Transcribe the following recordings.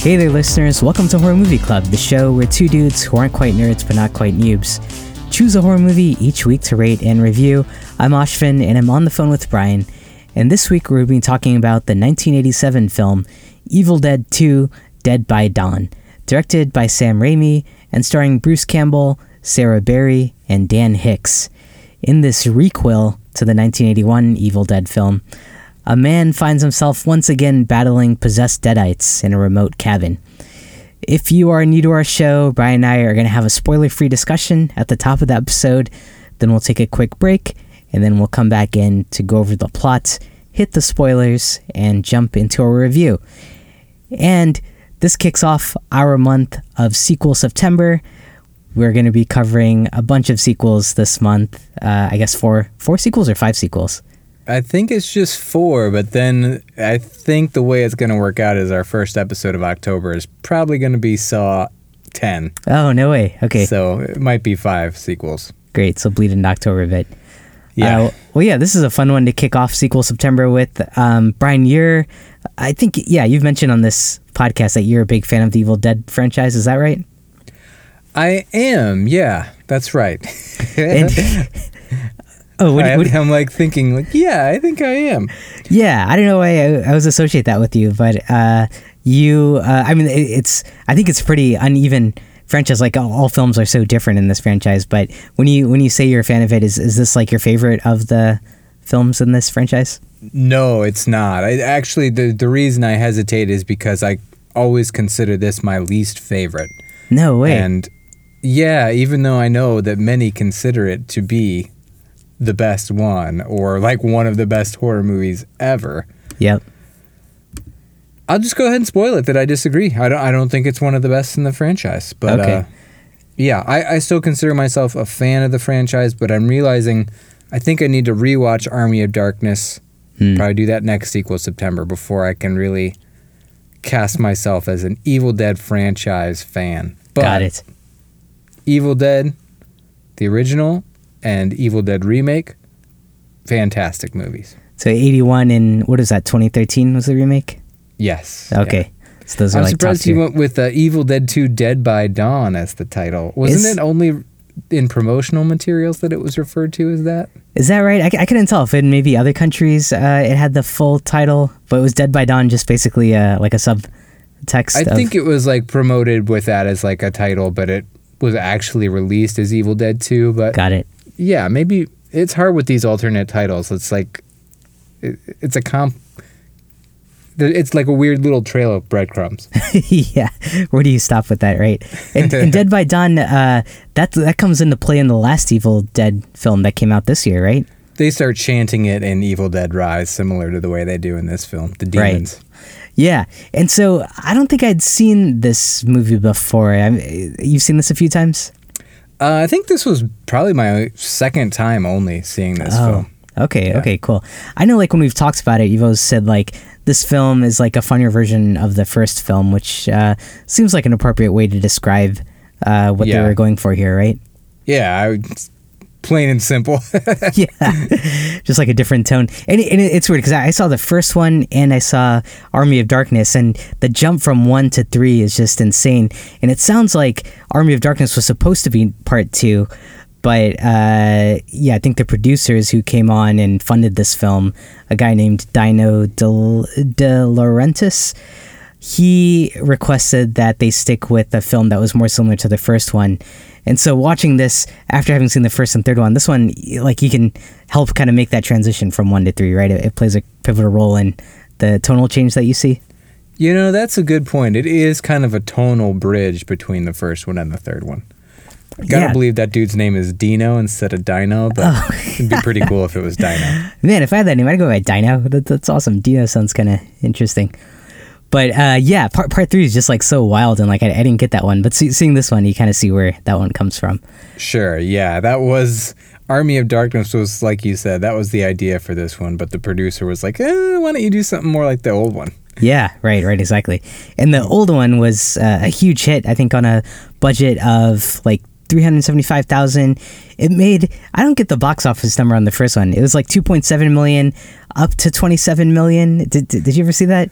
Hey there, listeners. Welcome to Horror Movie Club, the show where two dudes who aren't quite nerds but not quite noobs choose a horror movie each week to rate and review. I'm Ashvin, and I'm on the phone with Brian. And this week we're going to be talking about the 1987 film Evil Dead 2 Dead by Dawn, directed by Sam Raimi and starring Bruce Campbell, Sarah Berry, and Dan Hicks. In this requel to the 1981 Evil Dead film, a man finds himself once again battling possessed deadites in a remote cabin. If you are new to our show, Brian and I are going to have a spoiler free discussion at the top of the episode. Then we'll take a quick break, and then we'll come back in to go over the plot, hit the spoilers, and jump into our review. And this kicks off our month of sequel September. We're going to be covering a bunch of sequels this month. Uh, I guess four, four sequels or five sequels. I think it's just four, but then I think the way it's going to work out is our first episode of October is probably going to be Saw 10. Oh, no way. Okay. So it might be five sequels. Great. So bleed into October a bit. Yeah. Uh, well, yeah, this is a fun one to kick off sequel September with. Um, Brian, you're, I think, yeah, you've mentioned on this podcast that you're a big fan of the Evil Dead franchise. Is that right? I am. Yeah, that's right. And, oh, what, I, what, am like thinking, like, yeah, I think I am. yeah, I don't know why I, I always associate that with you, but uh, you, uh, I mean, it, it's, I think it's pretty uneven franchise. Like all, all films are so different in this franchise, but when you when you say you're a fan of it, is is this like your favorite of the films in this franchise? No, it's not. I actually the the reason I hesitate is because I always consider this my least favorite. No way. And yeah, even though I know that many consider it to be the best one or like one of the best horror movies ever, yep. I'll just go ahead and spoil it that I disagree. I don't I don't think it's one of the best in the franchise. But Okay. uh, yeah, I, I still consider myself a fan of the franchise, but I'm realizing I think I need to rewatch Army of Darkness. Hmm. Probably do that next sequel September before I can really cast myself as an Evil Dead franchise fan. But Got it. Evil Dead, the original, and Evil Dead remake, fantastic movies. So 81 in, what is that? 2013 was the remake. Yes. Okay. So those are I'm like surprised you went with uh, Evil Dead 2 Dead by Dawn as the title. Wasn't Is- it only in promotional materials that it was referred to as that? Is that right? I, I couldn't tell if in maybe other countries uh, it had the full title, but it was Dead by Dawn, just basically uh, like a subtext. I of, think it was like promoted with that as like a title, but it was actually released as Evil Dead 2. But got it. Yeah, maybe it's hard with these alternate titles. It's like it, it's a comp. It's like a weird little trail of breadcrumbs. yeah. Where do you stop with that, right? And, and Dead by Dawn, uh, that that comes into play in the last Evil Dead film that came out this year, right? they start chanting it in Evil Dead Rise, similar to the way they do in this film. The demons. Right. Yeah. And so I don't think I'd seen this movie before. I, you've seen this a few times. Uh, I think this was probably my second time only seeing this Oh, film. okay, Yeah. okay, cool. I know, like when we've talked about it, you've always said like this film is like a funnier version of the first film, which uh, seems like an appropriate way to describe uh, what they were going for here, right? Yeah, I, plain and simple. yeah, just like a different tone. And, and it's weird because I I saw the first one and I saw Army of Darkness, and the jump from one to three is just insane. And it sounds like Army of Darkness was supposed to be part two, but uh, yeah, I think the producers who came on and funded this film, a guy named Dino De, De Laurentiis, he requested that they stick with a film that was more similar to the first one. And so watching this after having seen the first and third one, this one like you can help kind of make that transition from 1 to 3, right? It, it plays a pivotal role in the tonal change that you see. you know, that's a good point. It is kind of a tonal bridge between the first one and the third one. I Gotta Yeah. believe that dude's name is Dino instead of Dino, but oh. it'd be pretty cool if it was Dino. Man, if I had that name, I'd go by Dino. That, that's awesome. Dino sounds kind of interesting. But uh, yeah, part part three is just like so wild, and like I, I didn't get that one. But see, seeing this one, you kind of see where that one comes from. Sure, yeah, that was Army of Darkness was like you said, that was the idea for this one, but the producer was like, eh, why don't you do something more like the old one? Yeah, right, right, exactly. And the old one was uh, a huge hit. I think on a budget of like three hundred seventy-five thousand. It made I don't get the box office number on the first one. It was like two point seven million, up to twenty-seven million. Did, did did you ever see that?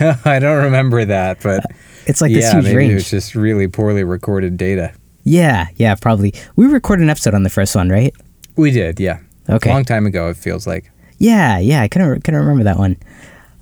I don't remember that, but it's like this yeah, huge maybe range. it was just really poorly recorded data. Yeah, yeah, probably. We recorded an episode on the first one, right? We did, yeah. Okay. Long time ago, it feels like. Yeah, yeah, I couldn't couldn't remember that one.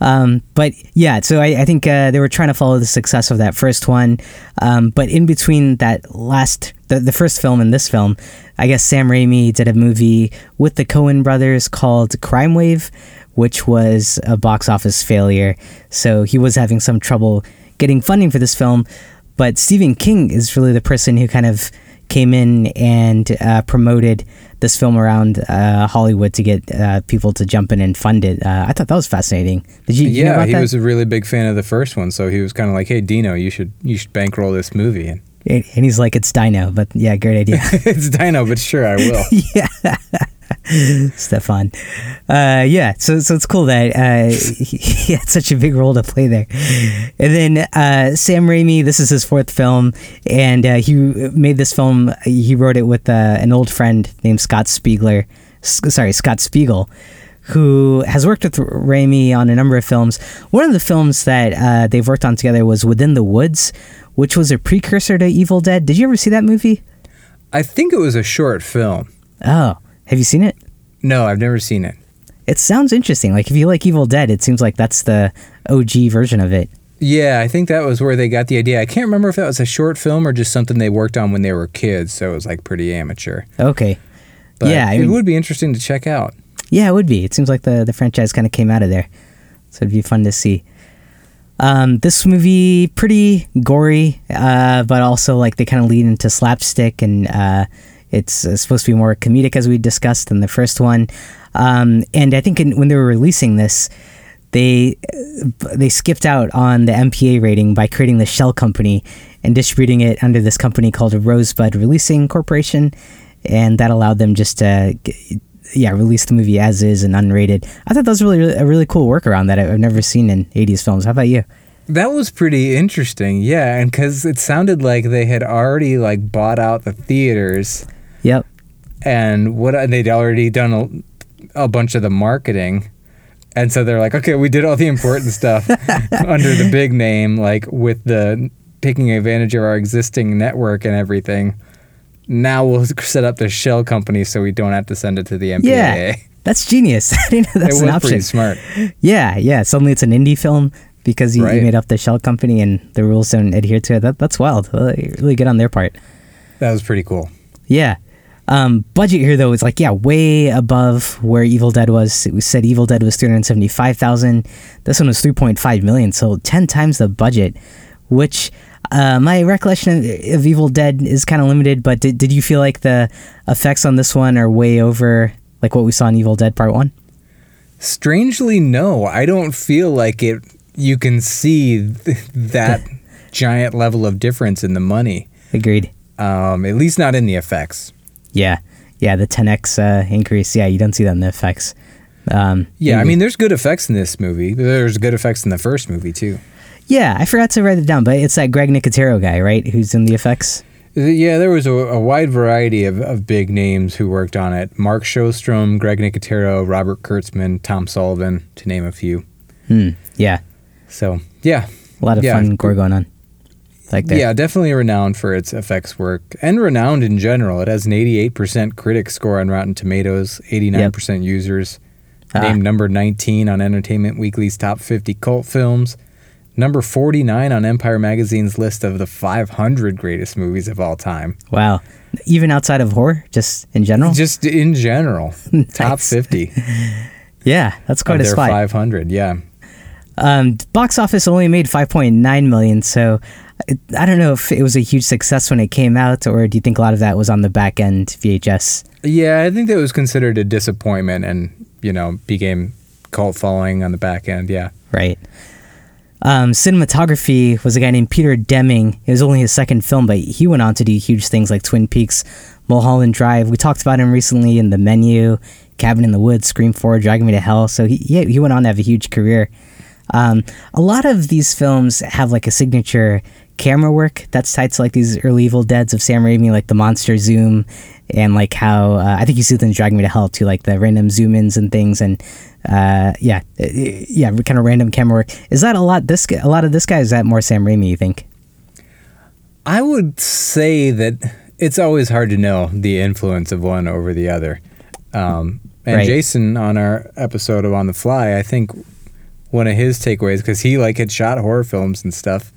Um, but yeah, so I, I think uh, they were trying to follow the success of that first one. Um, but in between that last, the, the first film and this film, I guess Sam Raimi did a movie with the Coen brothers called Crime Wave, which was a box office failure. So he was having some trouble getting funding for this film. But Stephen King is really the person who kind of came in and uh, promoted this film around uh, Hollywood to get uh, people to jump in and fund it. Uh, I thought that was fascinating. Did you, you know Yeah, he that? was a really big fan of the first one, so he was kind of like, "Hey, Dino, you should you should bankroll this movie." And and he's like, it's Dino, but yeah, great idea. it's Dino, but sure, I will. yeah. Stefan. Uh, yeah, so so it's cool that uh, he, he had such a big role to play there. And then uh, Sam Raimi, this is his fourth film, and uh, he made this film. He wrote it with uh, an old friend named Scott Spiegler. S- sorry, Scott Spiegel, who has worked with Raimi on a number of films. One of the films that uh, they've worked on together was Within the Woods, which was a precursor to Evil Dead. Did you ever see that movie? I think it was a short film. Oh, have you seen it? No, I've never seen it. It sounds interesting. Like if you like Evil Dead, it seems like that's the OG version of it. Yeah, I think that was where they got the idea. I can't remember if that was a short film or just something they worked on when they were kids, so it was like pretty amateur. Okay. But yeah, I it mean, would be interesting to check out. yeah, it would be. It seems like the the franchise kind of came out of there, so it'd be fun to see. Um, this movie pretty gory, uh, but also like they kind of lead into slapstick, and uh, it's uh, supposed to be more comedic as we discussed than the first one. Um, and I think in, when they were releasing this, they they skipped out on the MPA rating by creating the shell company and distributing it under this company called Rosebud Releasing Corporation, and that allowed them just to. Yeah, release the movie as is and unrated. I thought that was really a really cool workaround that I've never seen in '80s films. How about you? That was pretty interesting. Yeah, and cuz it sounded like they had already like bought out the theaters Yep. and what and they'd already done a, a bunch of the marketing. And so they're like, "Okay, we did all the important stuff under the big name like with the taking advantage of our existing network and everything. Now we'll set up the shell company so we don't have to send it to the MPAA." Yeah, that's genius. I didn't know it that's was an option. pretty smart. Yeah, yeah. Suddenly it's an indie film because you, you made up the shell company and the rules don't adhere to it. That, that's wild. Really good on their part. That was pretty cool. Yeah. Um, budget here though is like yeah, way above where Evil Dead was. We said Evil Dead was three hundred seventy five thousand. This one was three point five million, so ten times the budget. Which uh, my recollection of, of Evil Dead is kind of limited. But did did you feel like the effects on this one are way over like what we saw in Evil Dead Part One? Strangely, no. I don't feel like it. You can see th- that giant level of difference in the money. Agreed. Um, at least not in the effects. Yeah, yeah. The ten x uh, increase. Yeah, you don't see that in the effects. Um, Yeah, I mean, there's good effects in this movie. There's good effects in the first movie too. yeah. I forgot to write it down, but it's that Greg Nicotero guy, right? Who's in the effects. Yeah, there was a, a wide variety of, of big names who worked on it. Mark Shostrom, Greg Nicotero, Robert Kurtzman, Tom Sullivan, to name a few. Hmm. Yeah. So, yeah. A lot of Yeah. fun gore going on. Like there. Yeah, definitely renowned for its effects work and renowned in general. It has an 88% critic score on Rotten Tomatoes, 89% users. Ah. Named number 19 on Entertainment Weekly's top 50 cult films. Number 49 on Empire Magazine's list of the 500 greatest movies of all time. Wow. Even outside of horror, just in general. Just in general, top 50 yeah, that's quite a spot. 500. Yeah. Um, box office only made 5.9 million, so I- don't know if it was a huge success when it came out, or do you think a lot of that was on the back end VHS? Yeah, I think that was considered a disappointment and, you know, became cult following on the back end. Yeah. Right. Um, cinematography was a guy named Peter Deming. It was only his second film, but he went on to do huge things like Twin Peaks, Mulholland Drive. We talked about him recently in The Menu, Cabin in the Woods, Scream 4, Drag Me to Hell. So he, he, he went on to have a huge career. Um, a lot of these films have like a signature camera work that's tied to like these early Evil Deads of Sam Raimi, like the monster zoom, and like how uh, I think you see it in Drag Me to Hell too, like the random zoom ins and things, and uh, yeah, uh, yeah, kind of random camera work. Is that a lot? This a lot of this guy is that more Sam Raimi? You think? I would say that it's always hard to know the influence of one over the other. Um, and Right. Jason on our episode of On the Fly, I think one of his takeaways because he like had shot horror films and stuff.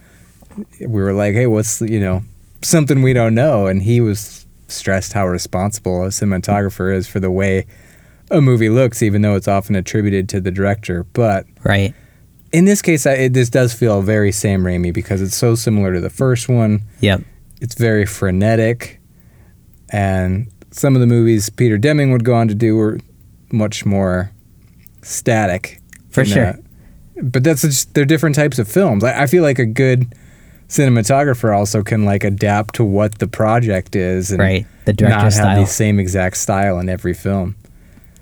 We were like, hey, what's the- you know something we don't know, and he was stressed how responsible a cinematographer is for the way a movie looks, even though it's often attributed to the director. But Right. in this case, I, it, this does feel very Sam Raimi because it's so similar to the first one. Yep. It's very frenetic, and some of the movies Peter Deming would go on to do were much more static. For sure. that. But that's just they're different types of films. I, I feel like a good cinematographer also can like adapt to what the project is and Right. The not director have style. the same exact style in every film.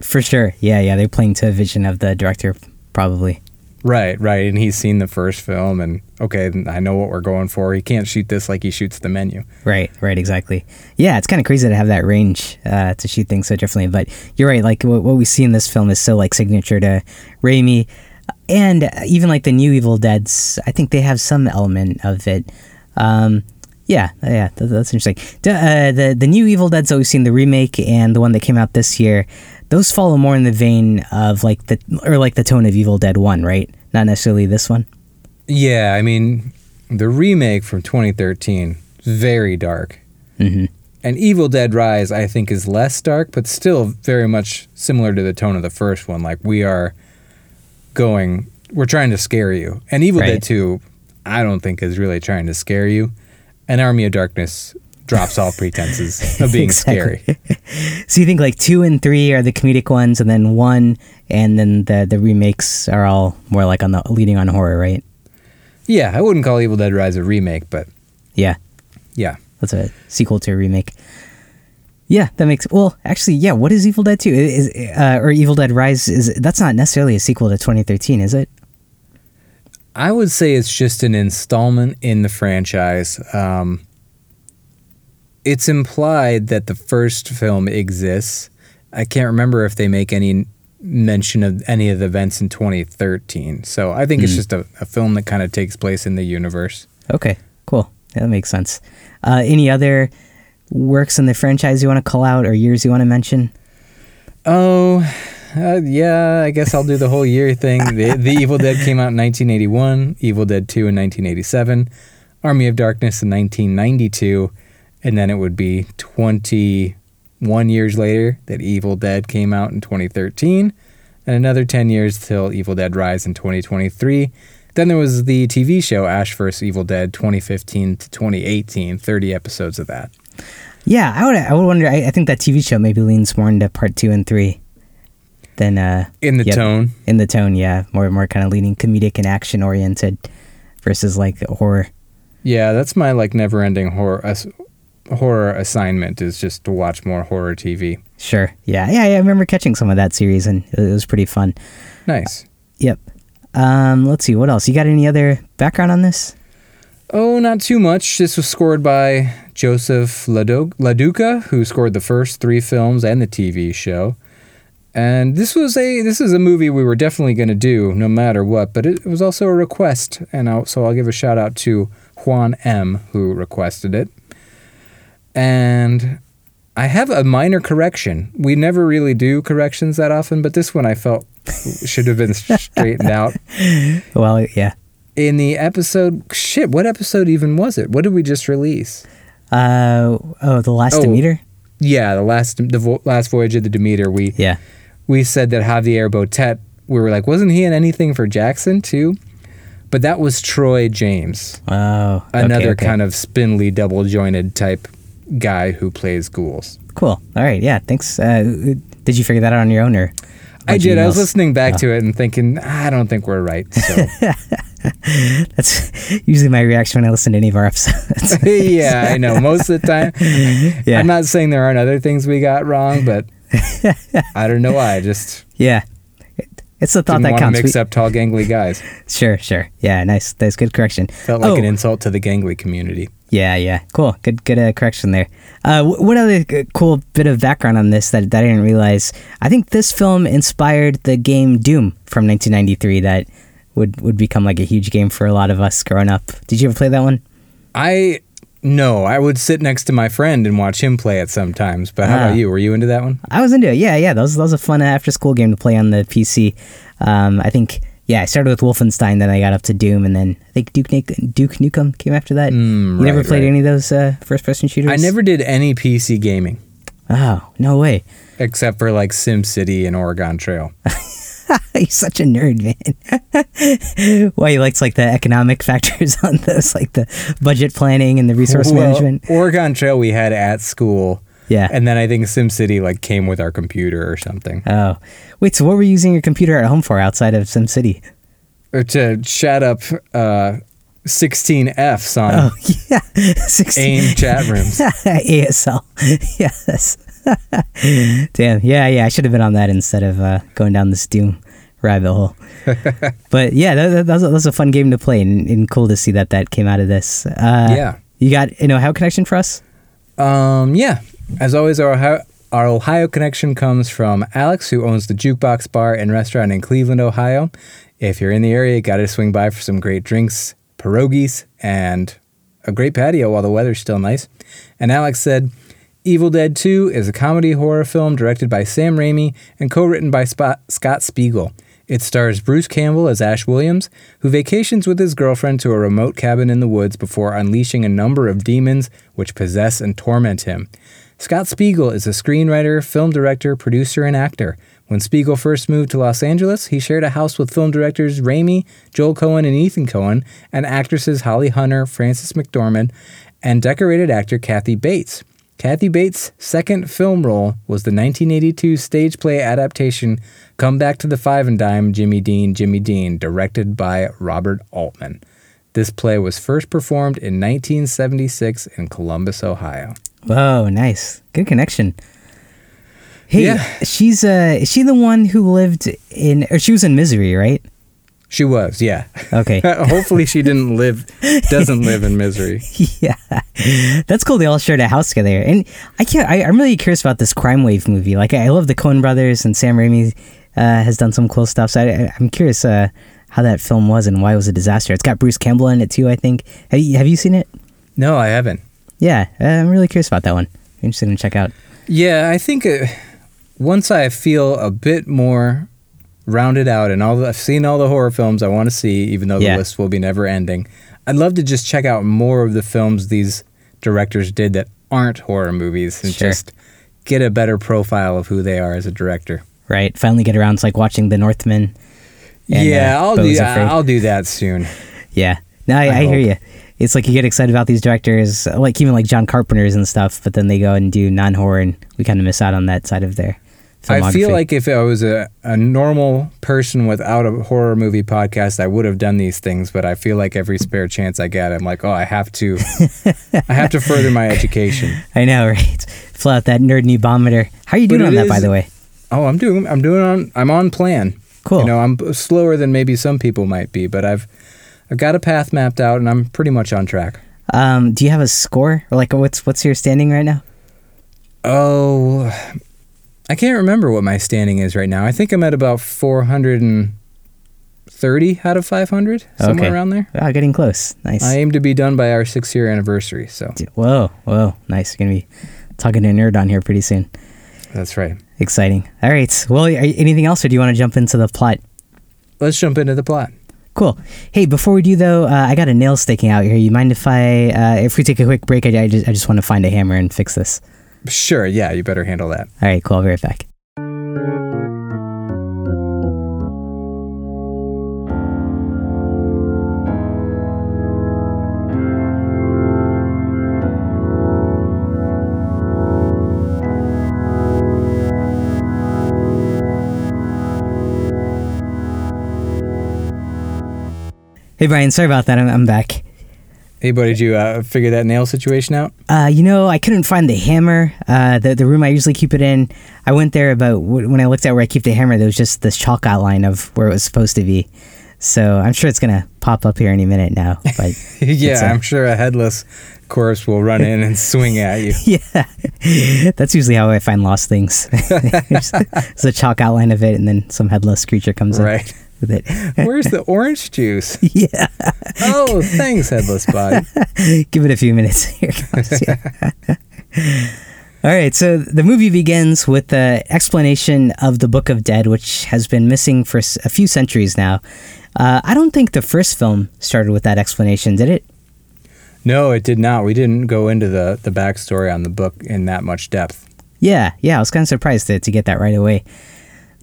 For sure. Yeah, yeah. They're playing to a vision of the director, probably. Right, right. And he's seen the first film, and okay, I know what we're going for. He can't shoot this like he shoots the menu. Right, right, exactly. Yeah, it's kind of crazy to have that range uh, to shoot things so differently. But you're right. Like what, what we see in this film is so like signature to Raimi, and even like the new Evil Dead's. I think they have some element of it. Um, yeah, yeah, that, that's interesting. The, uh, the the new Evil Dead's that we've seen, the remake and the one that came out this year, those follow more in the vein of like the or like the tone of Evil Dead One, right? Not necessarily this one. Yeah, I mean, the remake from 2013 very dark, hmm and Evil Dead Rise I think is less dark, but still very much similar to the tone of the first one. Like we are going, we're trying to scare you, and Evil Right. Dead 2, I don't think is really trying to scare you. An Army of Darkness drops all pretenses of being Exactly. scary. So you think like two and three are the comedic ones, and then one, and then the the remakes are all more like on the leading on horror, right? Yeah, I wouldn't call Evil Dead Rise a remake, but Yeah, yeah. that's a sequel to a remake. Yeah, that makes well. Actually, yeah. What is Evil Dead Two? Is uh, or Evil Dead Rise? Is that's not necessarily a sequel to 2013, is it? I would say it's just an installment in the franchise. Um, it's implied that the first film exists. I can't remember if they make any mention of any of the events in 2013. So I think it's Hmm. just a, a film that kind of takes place in the universe. Okay, cool. Yeah, that makes sense. Uh, any other works in the franchise you want to call out, or years you want to mention? Oh, uh, yeah, I guess I'll do the whole year thing. The, the Evil Dead came out in 1981, Evil Dead 2 in 1987, Army of Darkness in 1992, and then it would be 21 years later that Evil Dead came out in 2013, and another 10 years till Evil Dead Rise in 2023. Then there was the TV show Ash vs. Evil Dead 2015 to 2018, 30 episodes of that. Yeah, I would. I would wonder. I, I think that TV show maybe leans more into part two and three than uh, In the Yep. tone, in the tone. Yeah, more more kind of leaning comedic and action oriented versus like horror. Yeah, that's my like never-ending horror ass- horror assignment is just to watch more horror TV. Sure. Yeah, yeah, yeah. I remember catching some of that series and it was pretty fun. Nice. Yep. Um, let's see what else. You got any other background on this? Oh, not too much. This was scored by Joseph LoDuca, who scored the first three films and the TV show. And this was a this is a movie we were definitely going to do no matter what, but it, it was also a request, and I'll, so I'll give a shout out to Juan M, who requested it. And I have a minor correction. We never really do corrections that often, but this one I felt should have been straightened out. Well, yeah. In the episode, shit, what episode even was it? What did we just release? Uh oh, the last Oh. Demeter. Yeah, the last the vo- last voyage of the Demeter. We Yeah. we said that Javier Botet. We were like, wasn't he in anything for Jackson too? But that was Troy James, Oh, another okay. kind of spindly, double jointed type guy who plays ghouls. cool. All right. Yeah. Thanks. Uh, did you figure that out on your own or? I did. I was listening back Oh. to it and thinking, I don't think we're right. So That's usually my reaction when I listen to any of our episodes. yeah, I know. Most of the time, yeah. I'm not saying there aren't other things we got wrong, but I don't know why. I just yeah. It's the thought that counts. mix We- up tall, gangly guys. Sure, sure. Yeah, nice. That's good correction. Felt like Oh. an insult to the gangly community. Yeah, yeah. Cool. Good, good uh, correction there. Uh, what other uh, cool bit of background on this that, that I didn't realize? I think this film inspired the game Doom from 1993 that would, would become like a huge game for a lot of us growing up. Did you ever play that one? I No, I would sit next to my friend and watch him play it sometimes. But how Ah. about you? Were you into that one? I was into it. Yeah, yeah. That was that was a fun after school game to play on the PC. Um, I think yeah, I started with Wolfenstein, then I got up to Doom, and then I think Duke Nukem, Duke Nukem came after that. Mm, you never played right. any of those uh, first person shooters? I never did any PC gaming Oh no way! except for like SimCity and Oregon Trail. He's such a nerd, man. Why he likes like the economic factors on those, like the budget planning and the resource Well, management. Oregon Trail we had at school. Yeah. And then I think SimCity like came with our computer or something. Oh, wait. So what were you using your computer at home for outside of SimCity? Or to chat up uh, 16 Fs on Oh yeah, 16. AIM chat rooms. ASL. yes. Damn. Yeah, yeah. I should have been on that instead of uh, going down this Doom rabbit hole. but yeah, that, that, that, was a, that was a fun game to play and, and cool to see that that came out of this. Uh, Yeah. You got an Ohio connection for us? Um, yeah. As always, our Ohio, our Ohio connection comes from Alex, who owns the Jukebox Bar and Restaurant in Cleveland, Ohio. If you're in the area, you got to swing by for some great drinks, pierogies, and a great patio while the weather's still nice. And Alex said, Evil Dead 2 is a comedy horror film directed by Sam Raimi and co written by Scott Spiegel. It stars Bruce Campbell as Ash Williams, who vacations with his girlfriend to a remote cabin in the woods before unleashing a number of demons which possess and torment him. Scott Spiegel is a screenwriter, film director, producer, and actor. When Spiegel first moved to Los Angeles, he shared a house with film directors Raimi, Joel Coen, and Ethan Coen, and actresses Holly Hunter, Frances McDormand, and decorated actor Kathy Bates. Kathy Bates' second film role was the 1982 stage play adaptation Come Back to the Five and Dime Jimmy Dean, Jimmy Dean, directed by Robert Altman. This play was first performed in 1976 in Columbus, Ohio. Whoa, nice. Good connection. Hey, Yeah. she's uh is she the one who lived in or she was in misery, right? She was, yeah. Okay. Hopefully, she didn't live, doesn't live in misery. yeah. That's cool. They all shared a house together. And I can't I, I'm really curious about this crime wave movie. Like I love the Coen brothers and Sam Raimi uh, has done some cool stuff. So I, I'm curious uh, how that film was and why it was a disaster. It's got Bruce Campbell in it too, I think. Have you have you seen it? No, I haven't. Yeah, uh, I'm really curious about that one. Interested in check out. Yeah, I think uh, once I feel a bit more rounded out and all the, I've seen all the horror films I want to see, even though Yeah. the list will be never ending. I'd love to just check out more of the films these directors did that aren't horror movies and Sure. just get a better profile of who they are as a director. Right. Finally get around to like watching The Northman. and, yeah, uh, I'll do is I'll do that soon. Yeah. No, I, I I, hear you. It's like you get excited about these directors, like even like John Carpenter's and stuff, but then they go and do non horror, and we kind of miss out on that side of their. I feel like if I was a, a normal person without a horror movie podcast, I would have done these things. But I feel like every spare chance I get, I'm like, oh, I have to, I have to further my education. I know, right? Fill out that nerd nebometer. How are you But doing on that, by the way? Oh, I'm doing, I'm doing on, I'm on plan. Cool. You know, I'm slower than maybe some people might be, but I've, I've got a path mapped out, and I'm pretty much on track. Um, do you have a score, or like what's what's your standing right now? Oh, I can't remember what my standing is right now. I think I'm at about 430 out of 500, somewhere Okay. around there. Ah, getting close. Nice. I aim to be done by our six year anniversary, so Whoa, whoa, nice. You're gonna be talking to a nerd on here pretty soon. that's right. Exciting. All right. Well, are, anything else, or do you want to jump into the plot? Let's jump into the plot. Cool. Hey, before we do though, uh, I got a nail sticking out here. You mind if I, uh, if we take a quick break? I, I just, I just want to find a hammer and fix this. Sure, yeah, you better handle that. All right, cool. I'll be right back. Hey, Brian. Sorry about that. I'm, I'm back. Hey, buddy, did you uh, figure that nail situation out? Uh, you know, I couldn't find the hammer. Uh, the the room I usually keep it in. I went there, but w- when I looked at where I keep the hammer, there was just this chalk outline of where it was supposed to be. So I'm sure it's gonna pop up here any minute now. But yeah, a- I'm sure a headless corpse will run in and swing at you. yeah, that's usually how I find lost things. There's a chalk outline of it, and then some headless creature comes in. Right. That Where's the orange juice? yeah. Oh, thanks, headless body. Give it a few minutes. Here it comes. Yeah. All right, so the movie begins with the explanation of the Book of Dead, which has been missing for a few centuries now. Uh, I don't think the first film started with that explanation, did it? No, it did not. We didn't go into the the backstory on the book in that much depth. Yeah, yeah, I was kind of surprised to, to get that right away.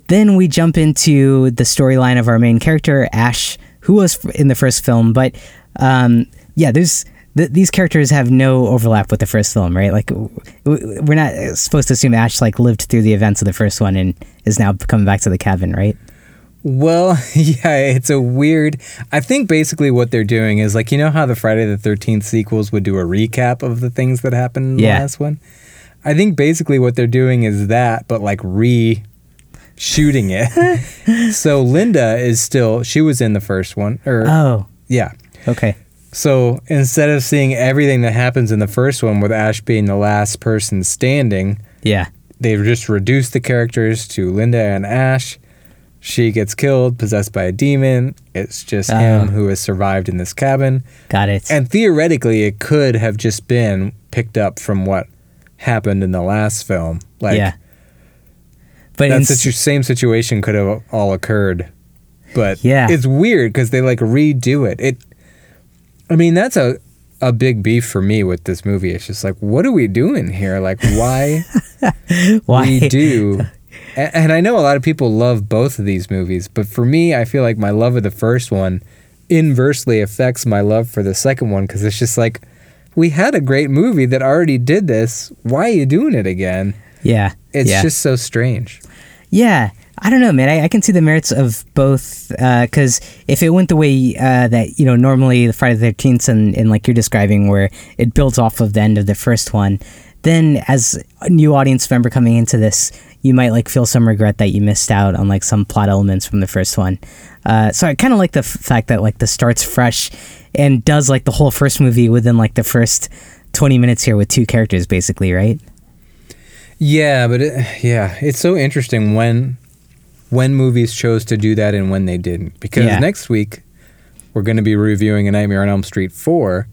Then we jump into the storyline of our main character, Ash, who was in the first film, but um, yeah, there's th- these characters have no overlap with the first film, right? Like w- w- we're not supposed to assume Ash like lived through the events of the first one and is now coming back to the cabin, right? Well, yeah, it's a weird. I think basically what they're doing is like you know how the Friday the Thirteenth sequels would do a recap of the things that happened in the Yeah. last one. I think basically what they're doing is that, but like re shooting it. so Linda is still she was in the first one, or Oh, yeah. okay. So instead of seeing everything that happens in the first one with Ash being the last person standing, Yeah. they've just reduced the characters to Linda and Ash. She gets killed, possessed by a demon. It's just Oh. him who has survived in this cabin. Got it. And theoretically, it could have just been picked up from what happened in the last film. Like yeah. But that in, situ- same situation could have all occurred. But Yeah. it's weird because they like redo it. It. I mean, that's a a big beef for me with this movie. It's just like, what are we doing here? Like, why? why? we do. A- And I know a lot of people love both of these movies, but for me, I feel like my love of the first one inversely affects my love for the second one because it's just like, we had a great movie that already did this. Why are you doing it again? Yeah. It's yeah. just so strange. Yeah, I don't know, man. I, I can see the merits of both because if it went the way uh, that you know normally the Friday the Thirteenth and, and like you're describing, where it builds off of the end of the first one, then as a new audience member coming into this, you might like feel some regret that you missed out on like some plot elements from the first one. Uh, so I kind of like the f- fact that like the starts fresh and does like the whole first movie within like the first twenty minutes here with two characters, basically, right? Yeah, but it, yeah, it's so interesting when when movies chose to do that and when they didn't. Because Yeah. next week we're going to be reviewing A Nightmare on Elm Street 4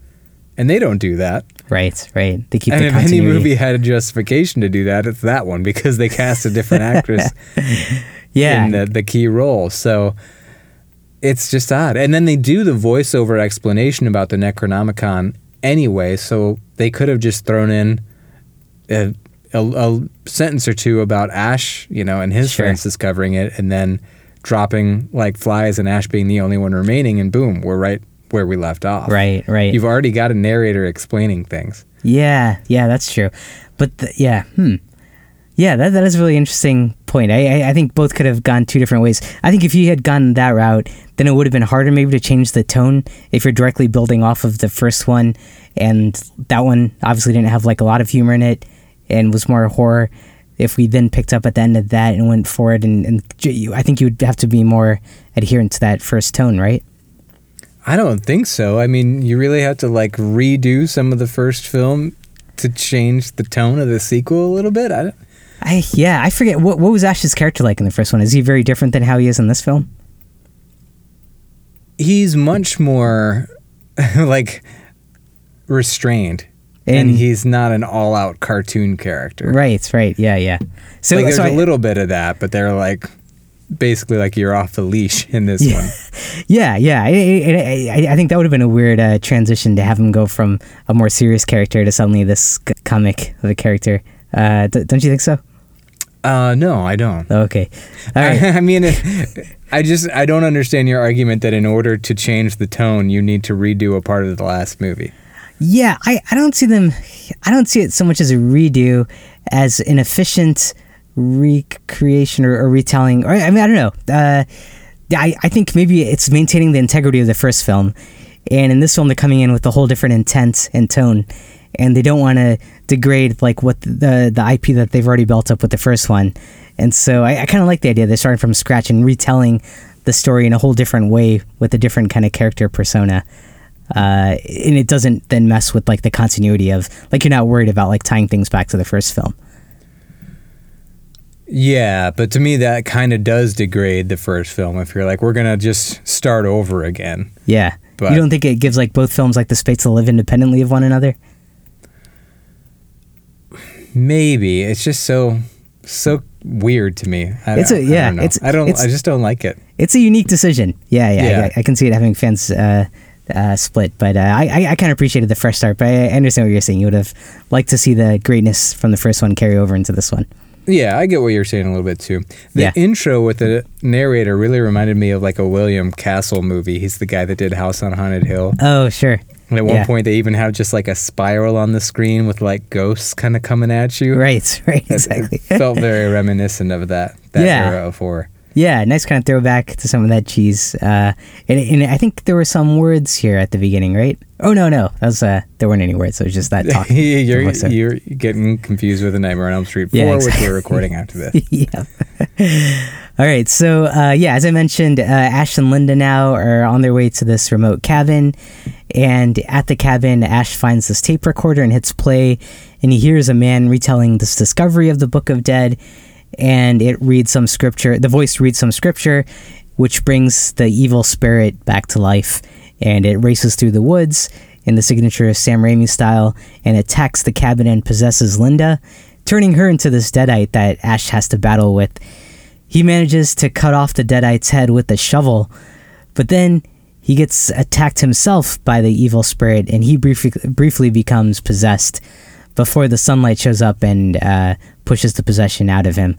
and they don't do that. Right, right. They keep and the if any movie had a justification to do that, it's that one because they cast a different actress yeah, in the, the key role. So it's just odd. And then they do the voiceover explanation about the Necronomicon anyway, so they could have just thrown in a, a, a sentence or two about Ash, you know, and his Sure. friends discovering it, and then dropping like flies and Ash being the only one remaining, and boom, we're right where we left off. right, right. You've already got a narrator explaining things. Yeah, yeah, that's true. But the, yeah, hmm. Yeah, that, that is a really interesting point. I, I I think both could have gone two different ways. I think if you had gone that route, then it would have been harder maybe to change the tone if you're directly building off of the first one, and that one obviously didn't have like a lot of humor in it and was more horror. If we then picked up at the end of that and went forward, and, and you- I think you would have to be more adherent to that first tone, right? I don't think so. I mean, you really have to like redo some of the first film to change the tone of the sequel a little bit. I don't, I yeah, I forget what what was Ash's character like in the first one. Is he very different than how he is in this film? he's much more like restrained, and, And- he's not an all-out cartoon character. Right, right, yeah, yeah. So, like there's so a little bit of that, but they're like basically like you're off the leash in this Yeah. one. yeah, yeah. I, I, I, think that would have been a weird uh, transition to have him go from a more serious character to suddenly this comic of a character. Uh, d- don't you think so? Uh, no, I don't. Okay, all right. I, I mean, it, I just I don't understand your argument that in order to change the tone, you need to redo a part of the last movie. Yeah, I, I don't see them. I don't see it so much as a redo as an efficient recreation or, or retelling. Or I mean, I don't know. Uh, I I think maybe it's maintaining the integrity of the first film, and in this film they're coming in with a whole different intent and tone, and they don't want to degrade like what the the IP that they've already built up with the first one, and so I, I kind of like the idea they're starting from scratch and retelling the story in a whole different way with a different kind of character persona uh, and it doesn't then mess with like the continuity of like you're not worried about like tying things back to the first film. Yeah, but to me that kind of does degrade the first film if you're like we're to just start over again. Yeah. But- you don't think it gives like both films like the space to live independently of one another? Maybe it's just so so weird to me. I, It's a, yeah, don't know. it's- I don't. it's- I just don't like it. It's a unique decision. Yeah, yeah, Yeah. I, I can see it having fans uh, uh, split, but uh, I, I, kind of appreciated the fresh start. But I I understand what you're saying. You would have liked to see the greatness from the first one carry over into this one. Yeah, I get what you're saying a little bit too. The Yeah. intro with the narrator really reminded me of like a William Castle movie. He's the guy that did House on Haunted Hill. Oh, sure. And at one Yeah. point, they even have just like a spiral on the screen with like ghosts kind of coming at you. Right, right, exactly. Felt very reminiscent of that that Yeah. era of horror. Yeah, nice kind of throwback to some of that cheese. Uh, and, and I think there were some words here at the beginning, right? Oh no, no, that was uh, there weren't any words. So it was just that talk. you're you're getting confused with the Nightmare on Elm Street 4, Yeah, which we're recording after this. yeah. All right. So, uh, yeah, as I mentioned, uh, Ash and Linda now are on their way to this remote cabin. And at the cabin, Ash finds this tape recorder and hits play. And he hears a man retelling this discovery of the Book of Dead. And it reads some scripture. The voice reads some scripture, which brings the evil spirit back to life. And it races through the woods in the signature of Sam Raimi style and attacks the cabin and possesses Linda, turning her into this deadite that Ash has to battle with. He manages to cut off the deadite's head with a shovel, but then he gets attacked himself by the evil spirit and he briefly, briefly becomes possessed before the sunlight shows up and uh, pushes the possession out of him.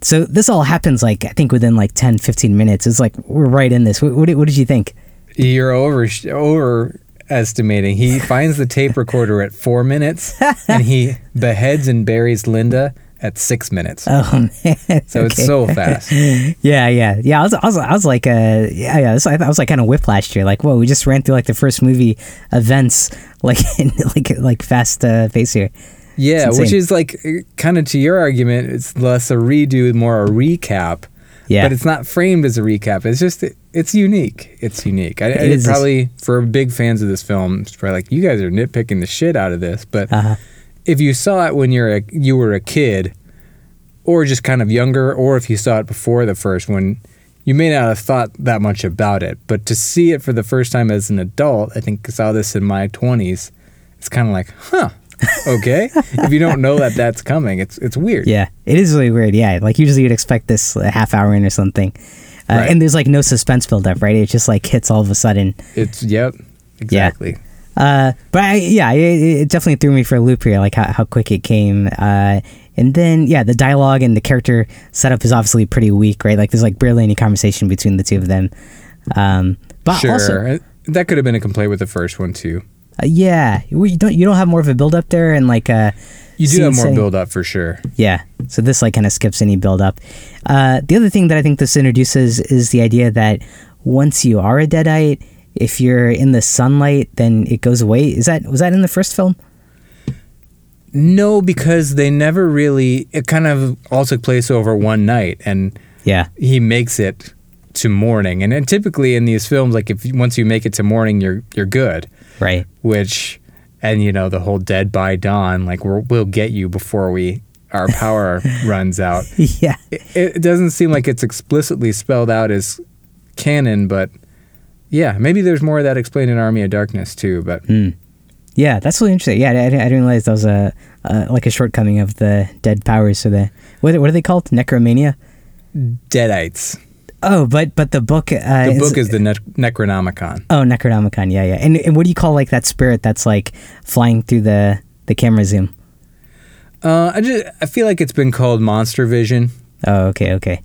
So this all happens like I think within like 10 15 minutes. It's like we're right in this. What, what, did, what did you think? You're over overestimating. He finds the tape recorder at four minutes, and he beheads and buries Linda at six minutes. Oh man. so it's so fast. Yeah, yeah, yeah. I was, I was, I was like, uh, yeah, yeah. I was like kind of whiplash here. Like, whoa, we just ran through like the first movie events, like, in, like, like fast uh, pace here. Yeah, which is like kind of to your argument, it's less a redo, more a recap. Yeah, But it's not framed as a recap. It's just it's unique. It's unique. I, I It is. probably for big fans of this film, it's probably like you guys are nitpicking the shit out of this. But uh-huh. if you saw it when you're a, you were a kid, or just kind of younger, or if you saw it before the first one, you may not have thought that much about it. But to see it for the first time as an adult, I think I saw this in my twenties. It's kind of like, huh, okay. if you don't know that that's coming, it's it's weird. yeah, it is really weird. Yeah, like usually you'd expect this a half hour in or something, uh, Right. and there's like no suspense build up, right? It just like hits all of a sudden. It's yep, exactly. Uh, but I, yeah, it, it definitely threw me for a loop here, like how, how quick it came. Uh, and then yeah, the dialogue and the character setup is obviously pretty weak, right? Like there's like barely any conversation between the two of them. Um, but Sure, also, that could have been a complaint with the first one too. Uh, yeah, you don't you don't have more of a build up there, and like uh, You do have more saying- build up for sure. Yeah. So this like kind of skips any build up. Uh, the other thing that I think this introduces is the idea that once you are a deadite, if you're in the sunlight, then it goes away. Is that was that in the first film? No, because they never really. It kind of all took place over one night, and Yeah. he makes it to morning. And then typically in these films, like if once you make it to morning, you're you're good. Right. Which, and you know the whole dead by dawn, like we're, we'll get you before we our power runs out. yeah. It, it doesn't seem like it's explicitly spelled out as canon, but yeah, maybe there's more of that explained in Army of Darkness too. But Mm. Yeah, that's really interesting. Yeah, I, I didn't realize that was a uh, like a shortcoming of the dead powers. So the what, what are they called? Necromania. Deadites. Oh, but but the book. Uh, The book is the ne- Necronomicon. Oh, Necronomicon. Yeah, yeah. And and what do you call like that spirit that's like flying through the the camera zoom? Uh, I just I feel like it's been called Monster Vision. Oh, okay, okay.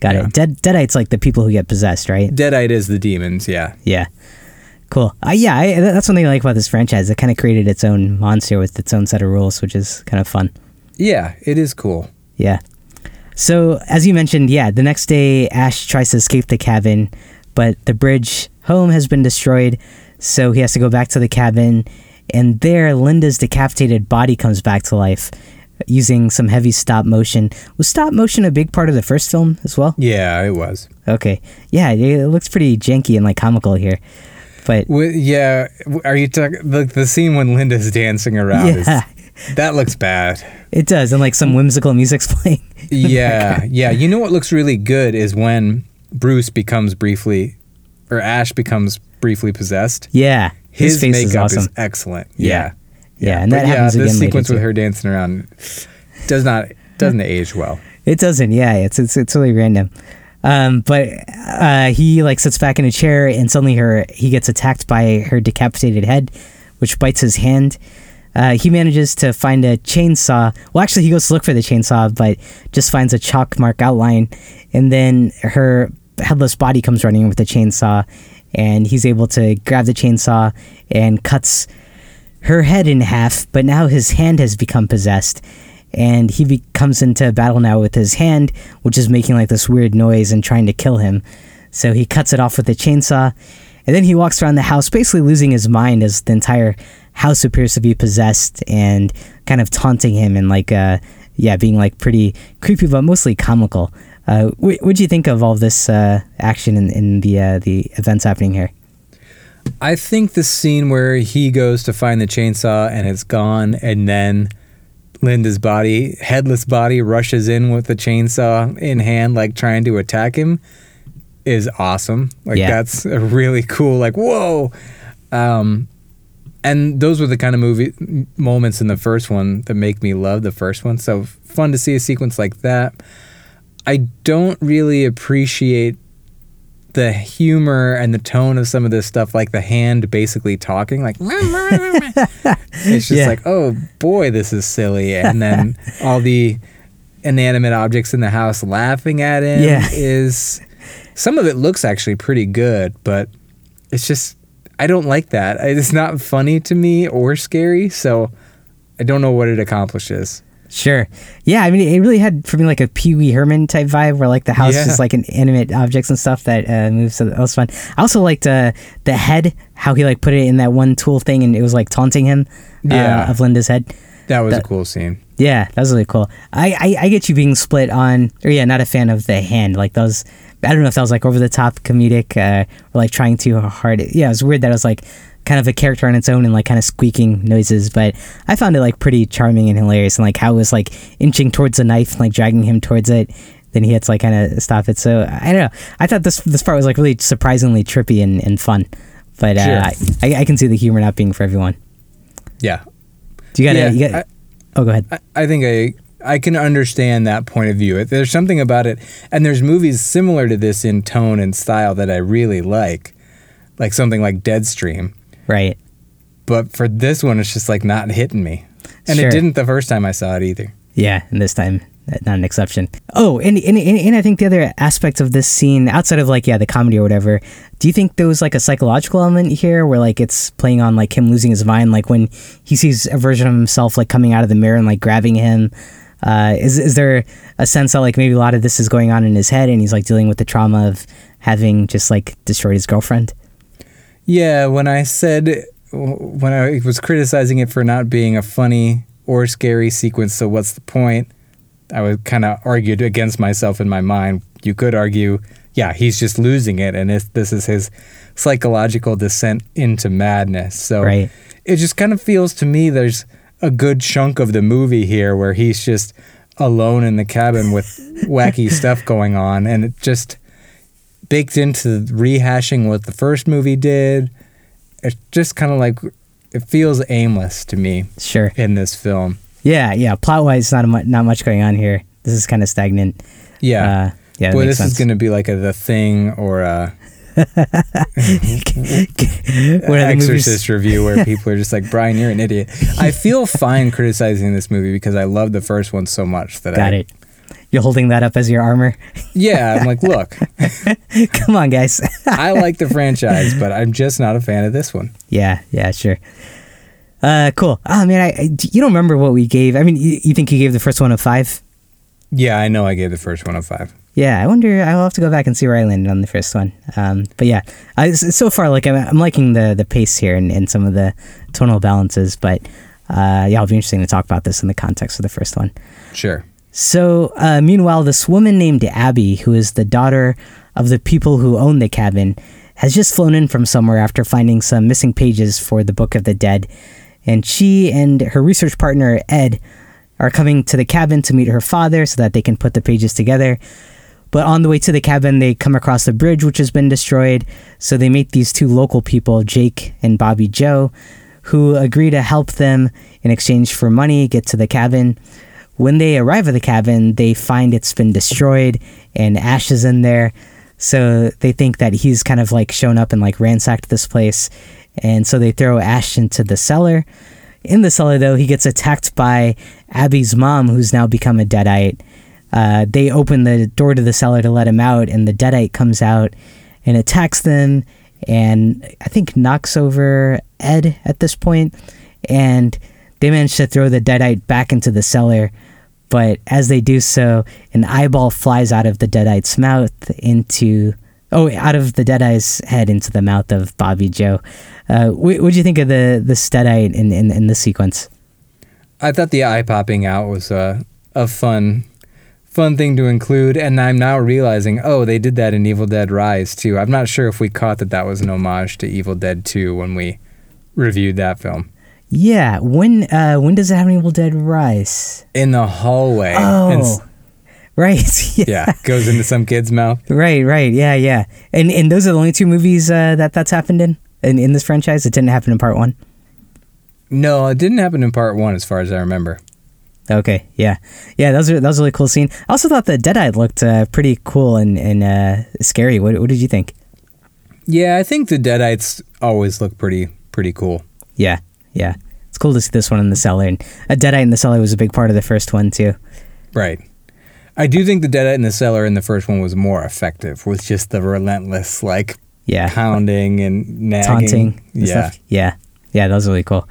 Got Yeah. it. Dead Deadites like the people who get possessed, right? Deadite is the demons. Yeah. Yeah. Cool. Uh, yeah, I, that's one thing I like about this franchise. It kind of created its own monster with its own set of rules, which is kind of fun. Yeah, it is cool. Yeah. So, as you mentioned, yeah, the next day Ash tries to escape the cabin, but the bridge home has been destroyed, so he has to go back to the cabin, and there Linda's decapitated body comes back to life using some heavy stop motion. Was stop motion a big part of the first film as well? Yeah, it was. Okay. Yeah, it looks pretty janky and like comical here. But Well, yeah, are you talking the the scene when Linda's dancing around? yeah, Is, that looks bad. it does, and like some whimsical music's playing. Yeah, yeah. You know what looks really good is when Bruce becomes briefly, or Ash becomes briefly possessed. Yeah, his, His, face makeup is awesome. excellent. Yeah. Yeah, Yeah, and But that yeah, happens this again later, sequence with too. her dancing around does not doesn't age well. It doesn't. Yeah, it's it's it's really random. Um, but uh, he like sits back in a chair, and suddenly her he gets attacked by her decapitated head, which bites his hand. Uh, he manages to find a chainsaw. Well, actually, he goes to look for the chainsaw, but just finds a chalk mark outline, and then her headless body comes running with the chainsaw, and he's able to grab the chainsaw and cuts her head in half, but now his hand has become possessed. And he be- comes into battle now with his hand, which is making like this weird noise and trying to kill him. So he cuts it off with a chainsaw. And then he walks around the house, basically losing his mind as the entire house appears to be possessed and kind of taunting him and like, uh, yeah, being like pretty creepy, but mostly comical. Uh, what would you think of all this uh, action in, in the uh, the events happening here? I think the scene where he goes to find the chainsaw and it's gone, and then Linda's body, headless body, rushes in with the chainsaw in hand, like trying to attack him, is awesome. Like Yeah. that's a really cool. Like whoa. Um, and those were the kind of movie moments in the first one that make me love the first one. So fun to see a sequence like that. I don't really appreciate the humor and the tone of some of this stuff, like the hand basically talking, like it's just Yeah. like, oh boy, this is silly, and then all the inanimate objects in the house laughing at him Yeah. is some of it looks actually pretty good, but it's just I don't like that. It's not funny to me or scary, so I don't know what it accomplishes. Sure. Yeah, I mean, it really had for me like a Pee Wee Herman type vibe, where like the house Yeah. is like an animate objects and stuff that uh, moves. So that was fun. I also liked uh, the head, how he like put it in that one tool thing, and it was like taunting him. Yeah. Uh, of Linda's head. That was That- a cool scene. Yeah, that was really cool. I, I I get you being split on, or yeah, not a fan of the hand. Like those, I don't know if that was like over the top comedic, uh, or like trying too hard. Yeah, it was weird that it was like kind of a character on its own and like kind of squeaking noises. But I found it like pretty charming and hilarious, and like how it was like inching towards the knife, and, like dragging him towards it. Then he had to like kind of stop it. So I don't know. I thought this this part was like really surprisingly trippy and, and fun. But uh, Sure. I, I I can see the humor not being for everyone. Yeah. Do you gotta? Yeah, you gotta I- oh, go ahead. I, I think I I can understand that point of view. There's something about it, and there's movies similar to this in tone and style that I really like, like something like Deadstream. Right. But for this one, it's just like not hitting me, and Sure. it didn't the first time I saw it either. Yeah, and this time not an exception. Oh, and, and and I think the other aspect of this scene, outside of like yeah the comedy or whatever, do you think there was like a psychological element here where like it's playing on like him losing his mind, like when he sees a version of himself like coming out of the mirror and like grabbing him? Uh, is is there a sense that like maybe a lot of this is going on in his head and he's like dealing with the trauma of having just like destroyed his girlfriend? Yeah, when I said when I was criticizing it for not being a funny or scary sequence, so what's the point? I was kind of argued against myself in my mind. You could argue, yeah, he's just losing it, and it's, this is his psychological descent into madness. So Right. it just kind of feels to me there's a good chunk of the movie here where he's just alone in the cabin with wacky stuff going on, and it just baked into rehashing what the first movie did. It's just kind of like it feels aimless to me Sure. in this film. Yeah, yeah. Plot wise, not a mu- not much going on here. This is kind of stagnant. Yeah. Uh, yeah. Boy, this is going to be like a The Thing or a What are the movies- Exorcist review where people are just like, Brian, you're an idiot. I feel fine criticizing this movie because I love the first one so much that I Got I, it. You're holding that up as your armor. Yeah, I'm like, look, Come on, guys. I like the franchise, but I'm just not a fan of this one. yeah, yeah, sure. Uh, cool. Oh man, I, I you don't remember what we gave? I mean, you, you think you gave the first one a five? Yeah, I know I gave the first one a five. Yeah, I wonder. I'll have to go back and see where I landed on the first one. Um, but yeah, I, so far, like I'm, I'm liking the the pace here and, and some of the tonal balances. But uh, yeah, it'll be interesting to talk about this in the context of the first one. Sure. So, uh, meanwhile, this woman named Abby, who is the daughter of the people who own the cabin, has just flown in from somewhere after finding some missing pages for the Book of the Dead. And she and her research partner, Ed, are coming to the cabin to meet her father so that they can put the pages together. But on the way to the cabin, they come across the bridge, which has been destroyed. So they meet these two local people, Jake and Bobby Joe, who agree to help them in exchange for money get to the cabin. When they arrive at the cabin, they find it's been destroyed and Ash is in there. So they think that he's kind of like shown up and like ransacked this place. And so they throw Ash into the cellar. In the cellar, though, he gets attacked by Abby's mom, who's now become a Deadite. Uh, they open the door to the cellar to let him out, and the Deadite comes out and attacks them and I think knocks over Ed at this point, and they manage to throw the Deadite back into the cellar. But as they do so, an eyeball flies out of the Deadite's mouth into oh, out of the Deadite's head into the mouth of Bobby Joe. Uh, what would you think of the the Deadite in, in in this sequence? I thought the eye popping out was a a fun fun thing to include. And I'm now realizing, oh, they did that in Evil Dead Rise too. I'm not sure if we caught that that was an homage to Evil Dead 2 when we reviewed that film. Yeah, when uh, when does it have an Evil Dead Rise? In the hallway. Oh, right. yeah. yeah, goes into some kid's mouth. Right, right, yeah, yeah, and and those are the only two movies uh, that that's happened in, in in this franchise. It didn't happen in part one. No, it didn't happen in part one, as far as I remember. Okay, yeah, yeah. That was a, that was a really cool scene. I also thought the Deadite looked uh, pretty cool and and uh, scary. What what did you think? Yeah, I think the Deadites always look pretty pretty cool. Yeah, yeah. It's cool to see this one in the cellar. And a Deadite in the cellar was a big part of the first one too. Right. I do think the Deadite in the cellar in the first one was more effective with just the relentless like Yeah, pounding and nagging. taunting. and Yeah. stuff. yeah, yeah. That was really cool.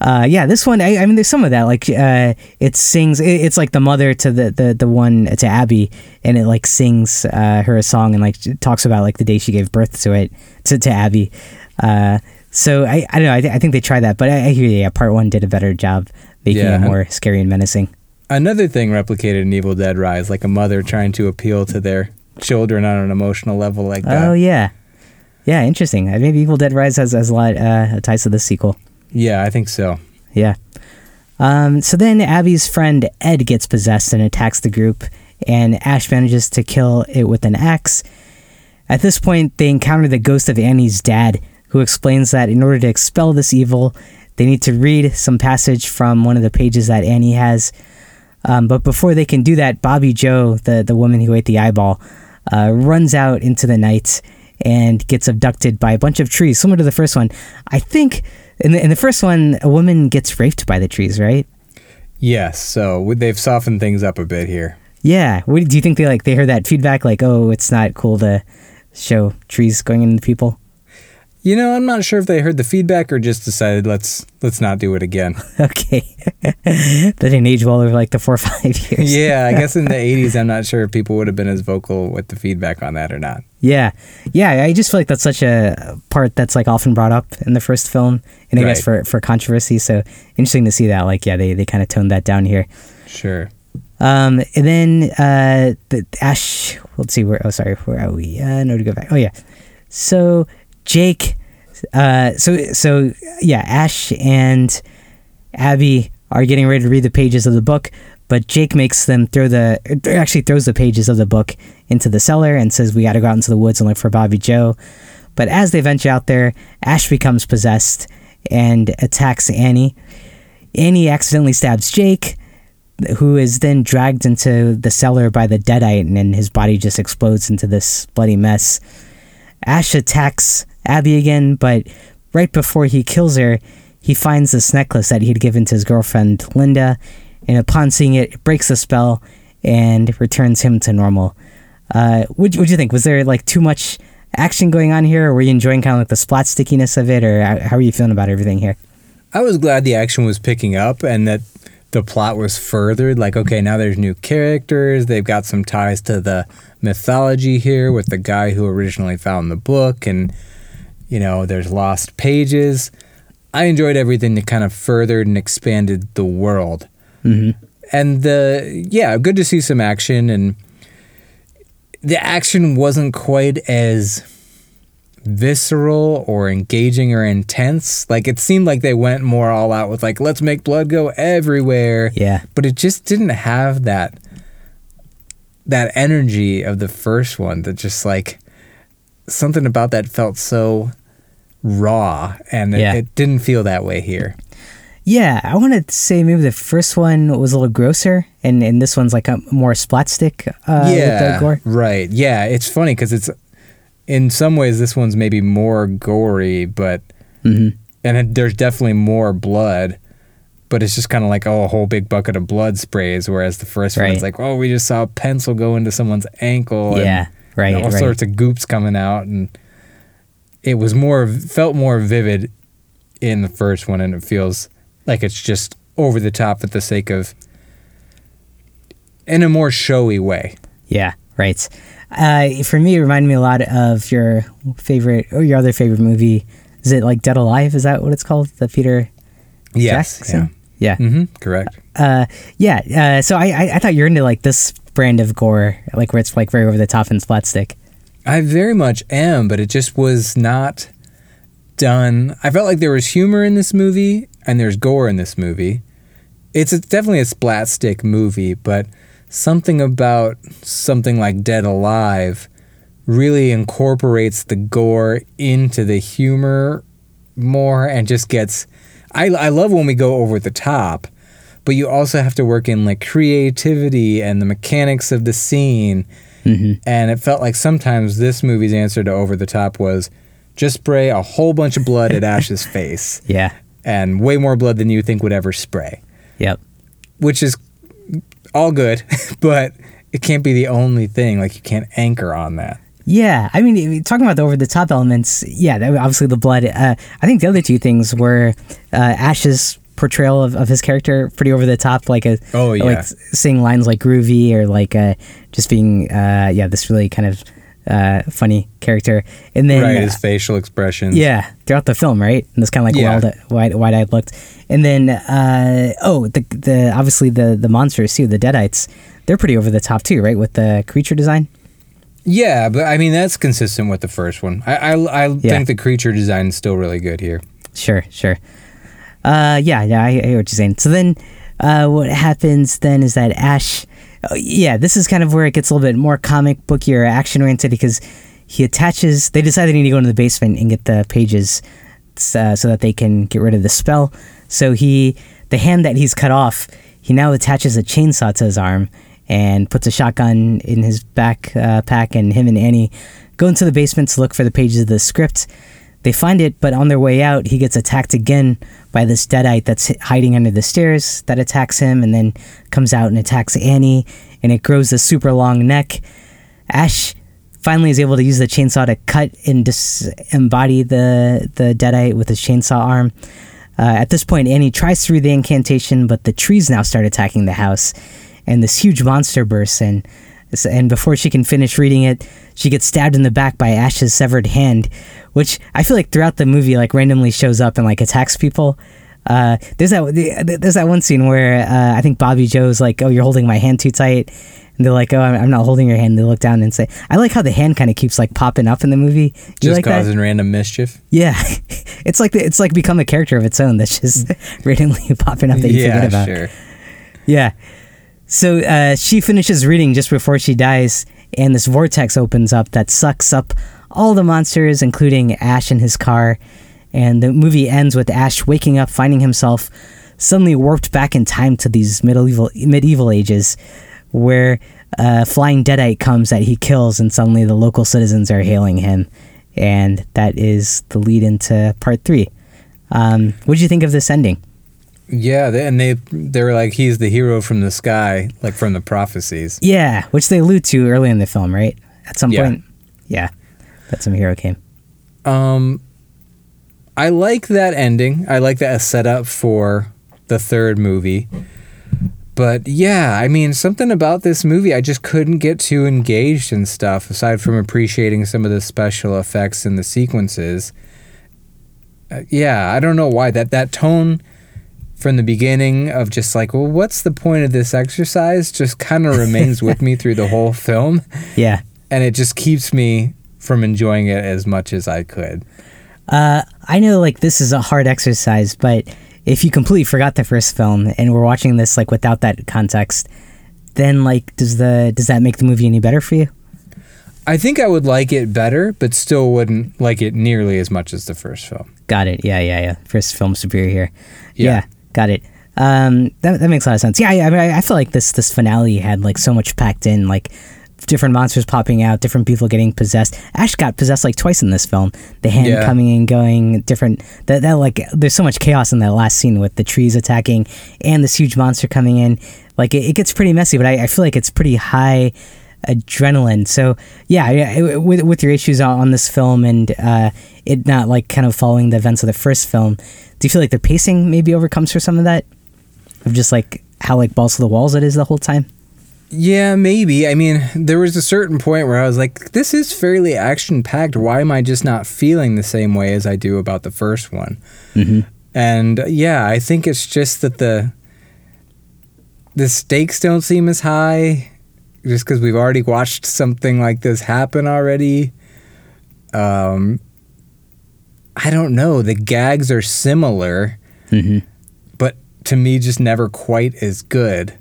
Uh, yeah, this one. I, I mean, there's some of that. Like, uh, it sings. It, it's like the mother to the, the the one to Abby, and it like sings uh, her a song and like talks about like the day she gave birth to it to to Abby. Uh, so I I don't know. I, th- I think they tried that, but I, I hear. Yeah, part one did a better job making Yeah. it more scary and menacing. Another thing replicated in Evil Dead Rise, like a mother trying to appeal to their children on an emotional level like that. Oh yeah, yeah. Interesting. Uh, Maybe Evil Dead Rise has has a lot uh, ties to the sequel. Yeah, I think so. Yeah. Um, so then Abby's friend Ed gets possessed and attacks the group, and Ash manages to kill it with an axe. At this point, they encounter the ghost of Annie's dad, who explains that in order to expel this evil, they need to read some passage from one of the pages that Annie has. Um, but before they can do that, Bobby Joe, the, the woman who ate the eyeball, uh, runs out into the night and gets abducted by a bunch of trees, similar to the first one. I think in the, in the first one, a woman gets raped by the trees, right? Yes, so they've softened things up a bit here. Yeah. What, do you think they like they heard that feedback like, oh, it's not cool to show trees going into people? You know, I'm not sure if they heard the feedback or just decided let's let's not do it again. Okay. that didn't age well over like the four or five years. yeah, I guess in the 80s, I'm not sure if people would have been as vocal with the feedback on that or not. Yeah, yeah. I just feel like that's such a part that's like often brought up in the first film, and I guess for for controversy. So interesting to see that. Like, yeah, they they kind of toned that down here. Sure. Um, and then uh, the Ash. Let's see where. Oh, sorry. Where are we? Uh, no, to go back. Oh yeah. So Jake. Uh, so so yeah. Ash and Abby are getting ready to read the pages of the book, but Jake makes them throw the. Actually, throws the pages of the book into the cellar and says, "We got to go out into the woods and look for Bobby Joe." But as they venture out there, Ash becomes possessed and attacks Annie. Annie accidentally stabs Jake, who is then dragged into the cellar by the deadite, and his body just explodes into this bloody mess. Ash attacks Abby again, but right before he kills her, he finds this necklace that he'd given to his girlfriend Linda, and upon seeing it, it breaks the spell and returns him to normal. Uh, what do you think? Was there like too much action going on here, or were you enjoying kind of like the splat stickiness of it, or how how are you feeling about everything here? I was glad the action was picking up and that the plot was furthered. Like, okay, now there's new characters. They've got some ties to the mythology here with the guy who originally found the book, and, you know, there's lost pages. I enjoyed everything that kind of furthered and expanded the world. hmm And the, yeah, good to see some action. And the action wasn't quite as visceral or engaging or intense. Like it seemed like they went more all out with like let's make blood go everywhere. Yeah. But it just didn't have that that energy of the first one that just like something about that felt so raw and it, Yeah. it didn't feel that way here. Yeah, I want to say maybe the first one was a little grosser, and, and this one's like a more splat stick uh, with yeah, the gore. right. Yeah, it's funny because it's in some ways this one's maybe more gory, but hmm and it, there's definitely more blood. But it's just kind of like oh, a whole big bucket of blood sprays, whereas the first Right. one's like oh, we just saw a pencil go into someone's ankle. and, Yeah, right, and all right. sorts of goops coming out, and it was more felt more vivid in the first one, and it feels like it's just over the top for the sake of in a more showy way. Yeah, right. Uh, for me, it reminded me a lot of your favorite or your other favorite movie. Is it like Dead Alive? Is that what it's called? The Peter Yes, Jackson? Yeah. yeah, hmm correct. Uh, yeah. Uh, so I, I I thought you're into like this brand of gore, like where it's like very over the top and splat stick. I very much am, but it just was not done. I felt like there was humor in this movie and there's gore in this movie. It's a, definitely a splatstick movie, but something about something like Dead Alive really incorporates the gore into the humor more and just gets. I, I love when we go over the top, but you also have to work in like creativity and the mechanics of the scene. Mm-hmm. And it felt like sometimes this movie's answer to over the top was just spray a whole bunch of blood at Ash's face Yeah. and way more blood than you think would ever spray, Yep. which is all good, but it can't be the only thing. Like you can't anchor on that. Yeah, I mean, talking about the over the top elements, yeah, obviously the blood. Uh, I think the other two things were uh, Ash's portrayal of, of his character pretty over the top, like a Oh, yeah. like saying lines like groovy or like uh, just being uh, yeah, this really kind of uh, funny character, and then right, uh, his facial expressions. yeah, throughout the film, right? And this kind of like Yeah. wild, wide, wide-eyed looked, and then uh, oh, the the obviously the the monsters too, the Deadites, they're pretty over the top too, right? With the creature design. Yeah, but I mean that's consistent with the first one. I I, I Yeah. think the creature design is still really good here. Sure, sure. Uh, yeah, yeah, I, I hear what you're saying. So then, uh, what happens then is that Ash, oh, yeah, this is kind of where it gets a little bit more comic booky or action oriented because he attaches. They decide they need to go into the basement and get the pages, uh, so that they can get rid of the spell. So he, the hand that he's cut off, he now attaches a chainsaw to his arm and puts a shotgun in his backpack, uh, and him and Annie go into the basement to look for the pages of the script. They find it, but on their way out, he gets attacked again by this deadite that's hiding under the stairs that attacks him and then comes out and attacks Annie, and it grows a super long neck. Ash finally is able to use the chainsaw to cut and disembody the, the deadite with his chainsaw arm. Uh, at this point, Annie tries through the incantation, but the trees now start attacking the house, and this huge monster bursts in. And before she can finish reading it, she gets stabbed in the back by Ash's severed hand, which I feel like throughout the movie, like randomly shows up and like attacks people. Uh, there's that there's that one scene where uh, I think Bobby Joe's like, "Oh, you're holding my hand too tight," and they're like, "Oh, I'm I'm not holding your hand." They look down and say, "I like how the hand kind of keeps like popping up in the movie." You Just like that? causing random mischief. Yeah, it's like the, it's like become a character of its own that's just randomly popping up that you yeah, forget about. sure. Yeah. So uh, she finishes reading just before she dies, and this vortex opens up that sucks up all the monsters, including Ash in his car. And the movie ends with Ash waking up, finding himself suddenly warped back in time to these medieval medieval ages, where a flying deadite comes that he kills, and suddenly the local citizens are hailing him, and that is the lead into part three. Um, what did you think of this ending? Yeah, they, and they they're like he's the hero from the sky, like from the prophecies. Yeah, which they allude to early in the film, right? At some Yeah. point. Yeah. That some hero came. Um, I like that ending. I like that setup for the third movie. But yeah, I mean, something about this movie, I just couldn't get too engaged in stuff, aside from appreciating some of the special effects and the sequences. Uh, yeah, I don't know why. That, that tone from the beginning of just like, well, what's the point of this exercise? Just kind of remains with me through the whole film Yeah. and it just keeps me from enjoying it as much as I could. Uh, I know like this is a hard exercise, but if you completely forgot the first film and we're watching this like without that context, then like does the does that make the movie any better for you? I think I would like it better, but still wouldn't like it nearly as much as the first film. Got it. Yeah, yeah, yeah. First film superior here. Yeah, Yeah. Got it. Um, that, that makes a lot of sense. Yeah, I, I, mean, I I feel like this this finale had like so much packed in, like different monsters popping out, different people getting possessed. Ash got possessed like twice in this film. The hand Yeah. coming and going, different. That that like there's so much chaos in that last scene with the trees attacking and this huge monster coming in. Like it, it gets pretty messy, but I, I feel like it's pretty high adrenaline. So yeah, yeah, with with your issues on, on this film and uh, it not like kind of following the events of the first film, do you feel like the pacing maybe overcomes for some of that? Of just like how like balls to the walls it is the whole time. Yeah, maybe. I mean, there was a certain point where I was like, this is fairly action packed. Why am I just not feeling the same way as I do about the first one? Mm-hmm. And yeah, I think it's just that the the stakes don't seem as high just because we've already watched something like this happen already. Um, I don't know. The gags are similar, Mm-hmm. but to me, just never quite as good.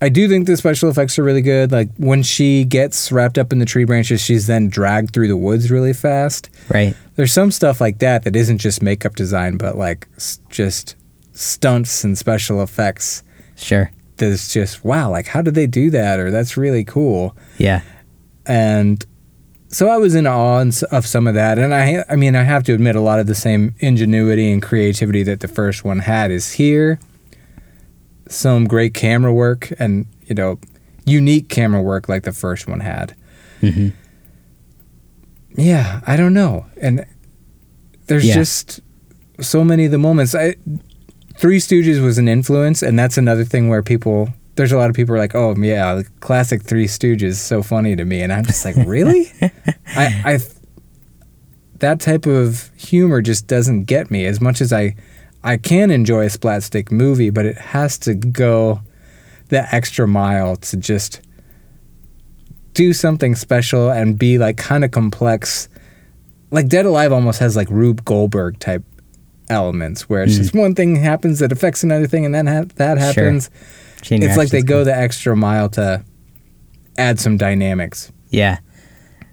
I do think the special effects are really good. Like when she gets wrapped up in the tree branches, she's then dragged through the woods really fast. Right. There's some stuff like that that isn't just makeup design, but like s- just stunts and special effects. Sure. That's just wow, like how did they do that? Or that's really cool. Yeah. And so I was in awe of some of that, and I, I mean, I have to admit, a lot of the same ingenuity and creativity that the first one had is here. Some great camera work, and you know, unique camera work like the first one had. Mm-hmm. Yeah, I don't know. And there's Yeah. just so many of the moments. I Three Stooges was an influence, and that's another thing where people there's a lot of people are like, "Oh, yeah, the classic Three Stooges is so funny to me," and I'm just like, "Really?" I, I that type of humor just doesn't get me as much as I I can enjoy a splatstick movie, but it has to go the extra mile to just do something special and be like kind of complex. Like Dead Alive almost has like Rube Goldberg type elements where it's mm. just one thing happens that affects another thing and then ha- that Sure. Chain It's like they go the extra mile to add some dynamics. Yeah.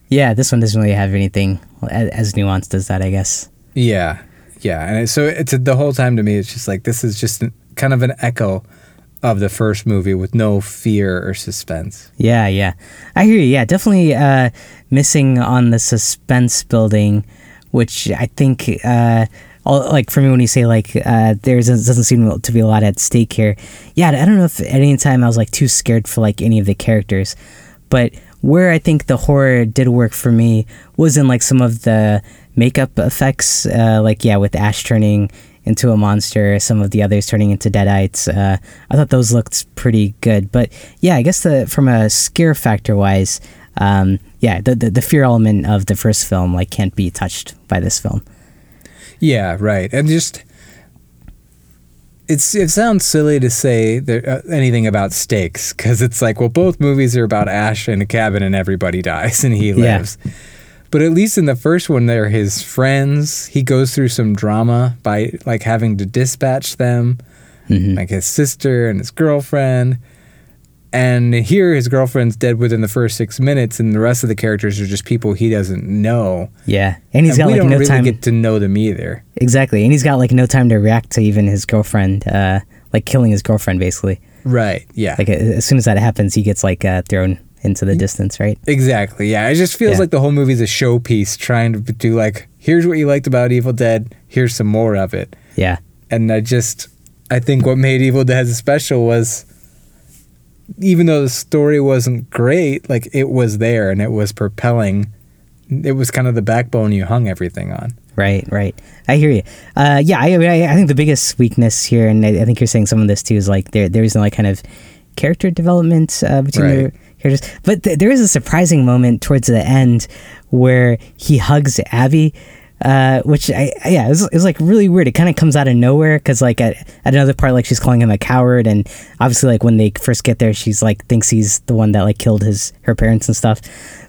Yeah. This one doesn't really have anything as, nuanced as that, I guess. Yeah, yeah, and so it's the whole time to me. It's just like this is just an, kind of an echo of the first movie with no fear or suspense. Yeah, yeah. I hear you. Yeah, definitely uh, missing on the suspense building, which I think, uh, all, like for me, when you say like uh, there doesn't seem to be a lot at stake here. Yeah, I don't know if at any time I was like too scared for like any of the characters, but where I think the horror did work for me was in like some of the makeup effects, uh, like yeah, with Ash turning into a monster, some of the others turning into deadites. Uh, I thought those looked pretty good, but yeah, I guess the from a scare factor wise, um, yeah, the, the the fear element of the first film like can't be touched by this film. Yeah, right, and just it's it sounds silly to say there, uh, anything about stakes because it's like well, both movies are about Ash in a cabin and everybody dies and he Yeah. lives. But at least in the first one, they're his friends. He goes through some drama by like having to dispatch them. Mhm. like his sister and his girlfriend. And here, his girlfriend's dead within the first six minutes, and the rest of the characters are just people he doesn't know. Yeah, and he's and got we like don't no really time. get to know them either. exactly, and he's got like no time to react to even his girlfriend, uh, like killing his girlfriend basically. Right? Yeah. Like as soon as that happens, he gets like uh, thrown into the distance, right? exactly. Yeah. It just feels Yeah. like the whole movie's a showpiece, trying to do like, here's what you liked about Evil Dead. Here's some more of it. Yeah, And I just, I think what made Evil Dead special was, even though the story wasn't great, like it was there and it was propelling. It was kind of the backbone you hung everything on. Right, right. I hear you. Uh, yeah, I, I, I think the biggest weakness here, and I, I think you're saying some of this too, is like there there is no like kind of character development uh, between Right. the characters. But th- there is a surprising moment towards the end where he hugs Abby. Uh, which I yeah, it was, it was like really weird. It kind of comes out of nowhere because like at, at another part, like she's calling him a coward, and obviously like when they first get there, she's like thinks he's the one that like killed his her parents and stuff.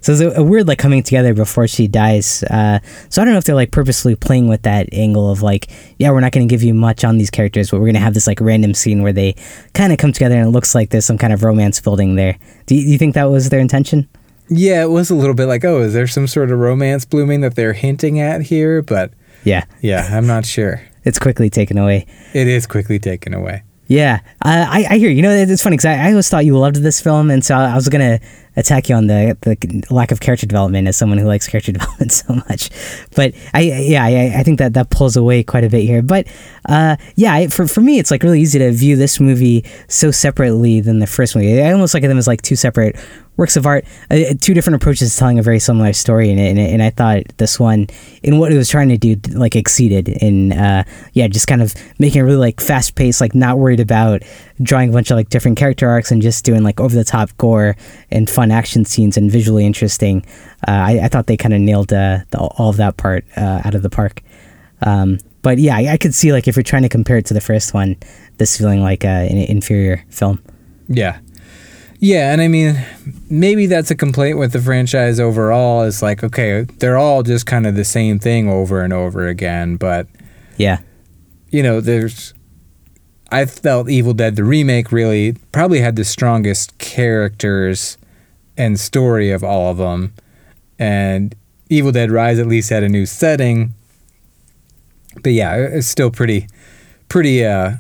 So it's a, a weird like coming together before she dies. Uh, so I don't know if they're like purposely playing with that angle of like, yeah, we're not going to give you much on these characters, but we're going to have this like random scene where they kind of come together and it looks like there's some kind of romance building there. Do you, do you think that was their intention? Yeah, it was a little bit like, oh, is there some sort of romance blooming that they're hinting at here? But Yeah, yeah, I'm not sure. it's quickly taken away. It is quickly taken away. Yeah, uh, I, I hear you. Know, it's funny because I, I always thought you loved this film, and so I was gonna attack you on the the lack of character development as someone who likes character development so much. But I, yeah, I, I think that that pulls away quite a bit here. But uh, yeah, I, for for me, it's like really easy to view this movie so separately than the first movie. I almost look at them as like two separate works of art, uh, two different approaches telling a very similar story. And, and, I thought this one, in what it was trying to do, like exceeded in, uh, yeah, just kind of making it really like fast paced, like not worried about drawing a bunch of like different character arcs and just doing like over the top gore and fun action scenes and visually interesting. Uh, I, I thought they kind of nailed uh, the, all of that part uh, out of the park. Um, but yeah, I, I could see like if you're trying to compare it to the first one, this feeling like uh, an inferior film. Yeah. Yeah, and I mean, maybe that's a complaint with the franchise overall is like, okay, they're all just kind of the same thing over and over again, but Yeah. you know, there's I felt Evil Dead the remake really probably had the strongest characters and story of all of them. And Evil Dead Rise at least had a new setting. But yeah, it's still pretty pretty uh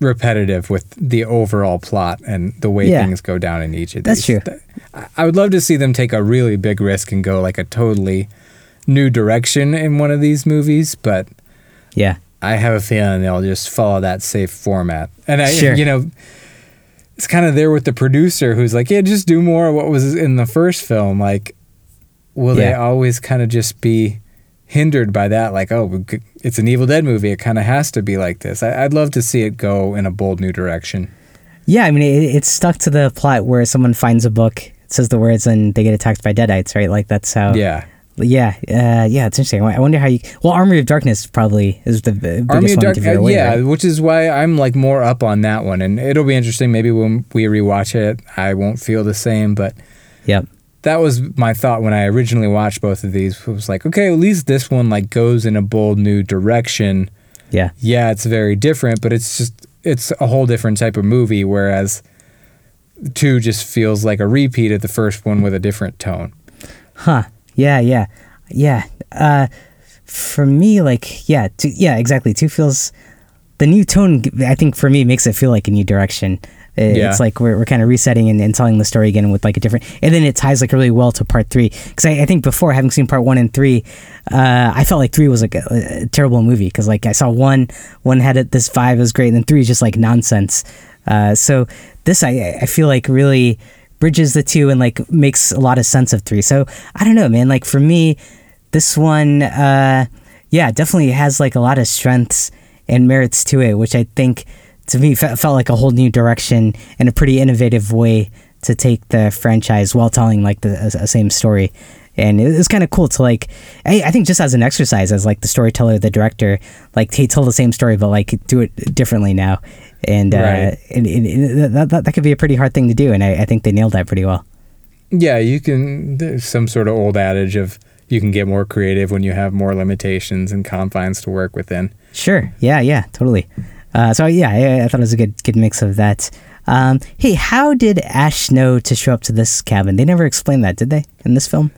repetitive with the overall plot and the way Yeah. things go down in each of That's these. true. I- would love to see them take a really big risk and go like a totally new direction in one of these movies, but Yeah. I have a feeling they'll just follow that safe format. And I, Sure. you know, it's kind of there with the producer who's like, yeah, just do more of what was in the first film. Like, will they always kind of just be hindered by that? Like, oh, it's an Evil Dead movie. It kind of has to be like this. I, I'd love to see it go in a bold new direction. Yeah, I mean, it, it's stuck to the plot where someone finds a book, says the words, and they get attacked by deadites, right? Like that's how. Yeah. Yeah, uh, yeah, it's interesting. I wonder how you. Well, Army of Darkness probably is the biggest Army of one Dark, uh, away. yeah, right? which is why I'm like more up on that one, and it'll be interesting. Maybe when we rewatch it, I won't feel the same, but Yep. That was my thought when I originally watched both of these. It was like, okay, at least this one like goes in a bold new direction. Yeah. Yeah, it's very different, but it's just it's a whole different type of movie. Whereas two just feels like a repeat of the first one with a different tone. Huh. Yeah. Yeah. Yeah. Uh, for me, like, yeah, two, yeah, exactly. Two feels the new tone. I think for me makes it feel like a new direction. Uh, Yeah. It's like we're, we're kind of resetting and, and telling the story again with like a different, and then it ties like really well to part three. Because I, I think before having seen part one and three, uh, I felt like three was like a, a terrible movie because like I saw one, one had it, this vibe was great, and then three is just like nonsense. Uh, so this I I feel like really bridges the two and like makes a lot of sense of three. So I don't know, man. Like for me, this one, uh, yeah, definitely has like a lot of strengths and merits to it, which I think to me fe- felt like a whole new direction and a pretty innovative way to take the franchise while telling like the a same story. And it was kind of cool to like, I, I think just as an exercise, as like the storyteller, the director, like they tell the same story, but like do it differently now. And, uh, Right. and, and, and that, that, that could be a pretty hard thing to do. And I, I think they nailed that pretty well. Yeah, you can. There's some sort of old adage of you can get more creative when you have more limitations and confines to work within. Sure. Yeah. Yeah. Totally. Uh, so yeah, I, I thought it was a good good mix of that. Um, hey, how did Ash know to show up to this cabin? They never explained that, did they, in this film?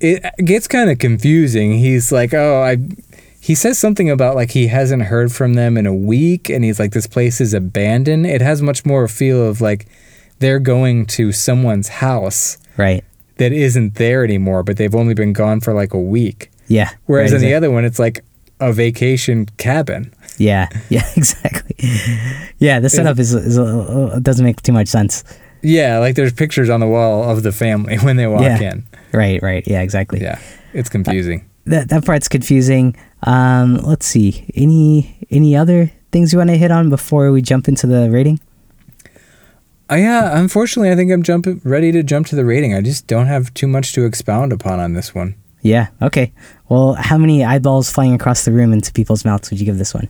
it gets kind of confusing. He's like, "Oh, I." He says something about like he hasn't heard from them in a week, and he's like, "This place is abandoned." It has much more a feel of like they're going to someone's house Right. that isn't there anymore, but they've only been gone for like a week. Yeah. Whereas right, in the other one, it's like a vacation cabin. Yeah. Yeah. Exactly. Yeah. The setup is, is uh, doesn't make too much sense. Yeah, like there's pictures on the wall of the family when they walk Yeah. in. Right. Right. Yeah. Exactly. Yeah, it's confusing. That that part's confusing. Um, let's see. Any any other things you want to hit on before we jump into the rating? Uh, yeah, unfortunately, I think I'm jumping ready to jump to the rating. I just don't have too much to expound upon on this one. Yeah. Okay. Well, how many eyeballs flying across the room into people's mouths would you give this one?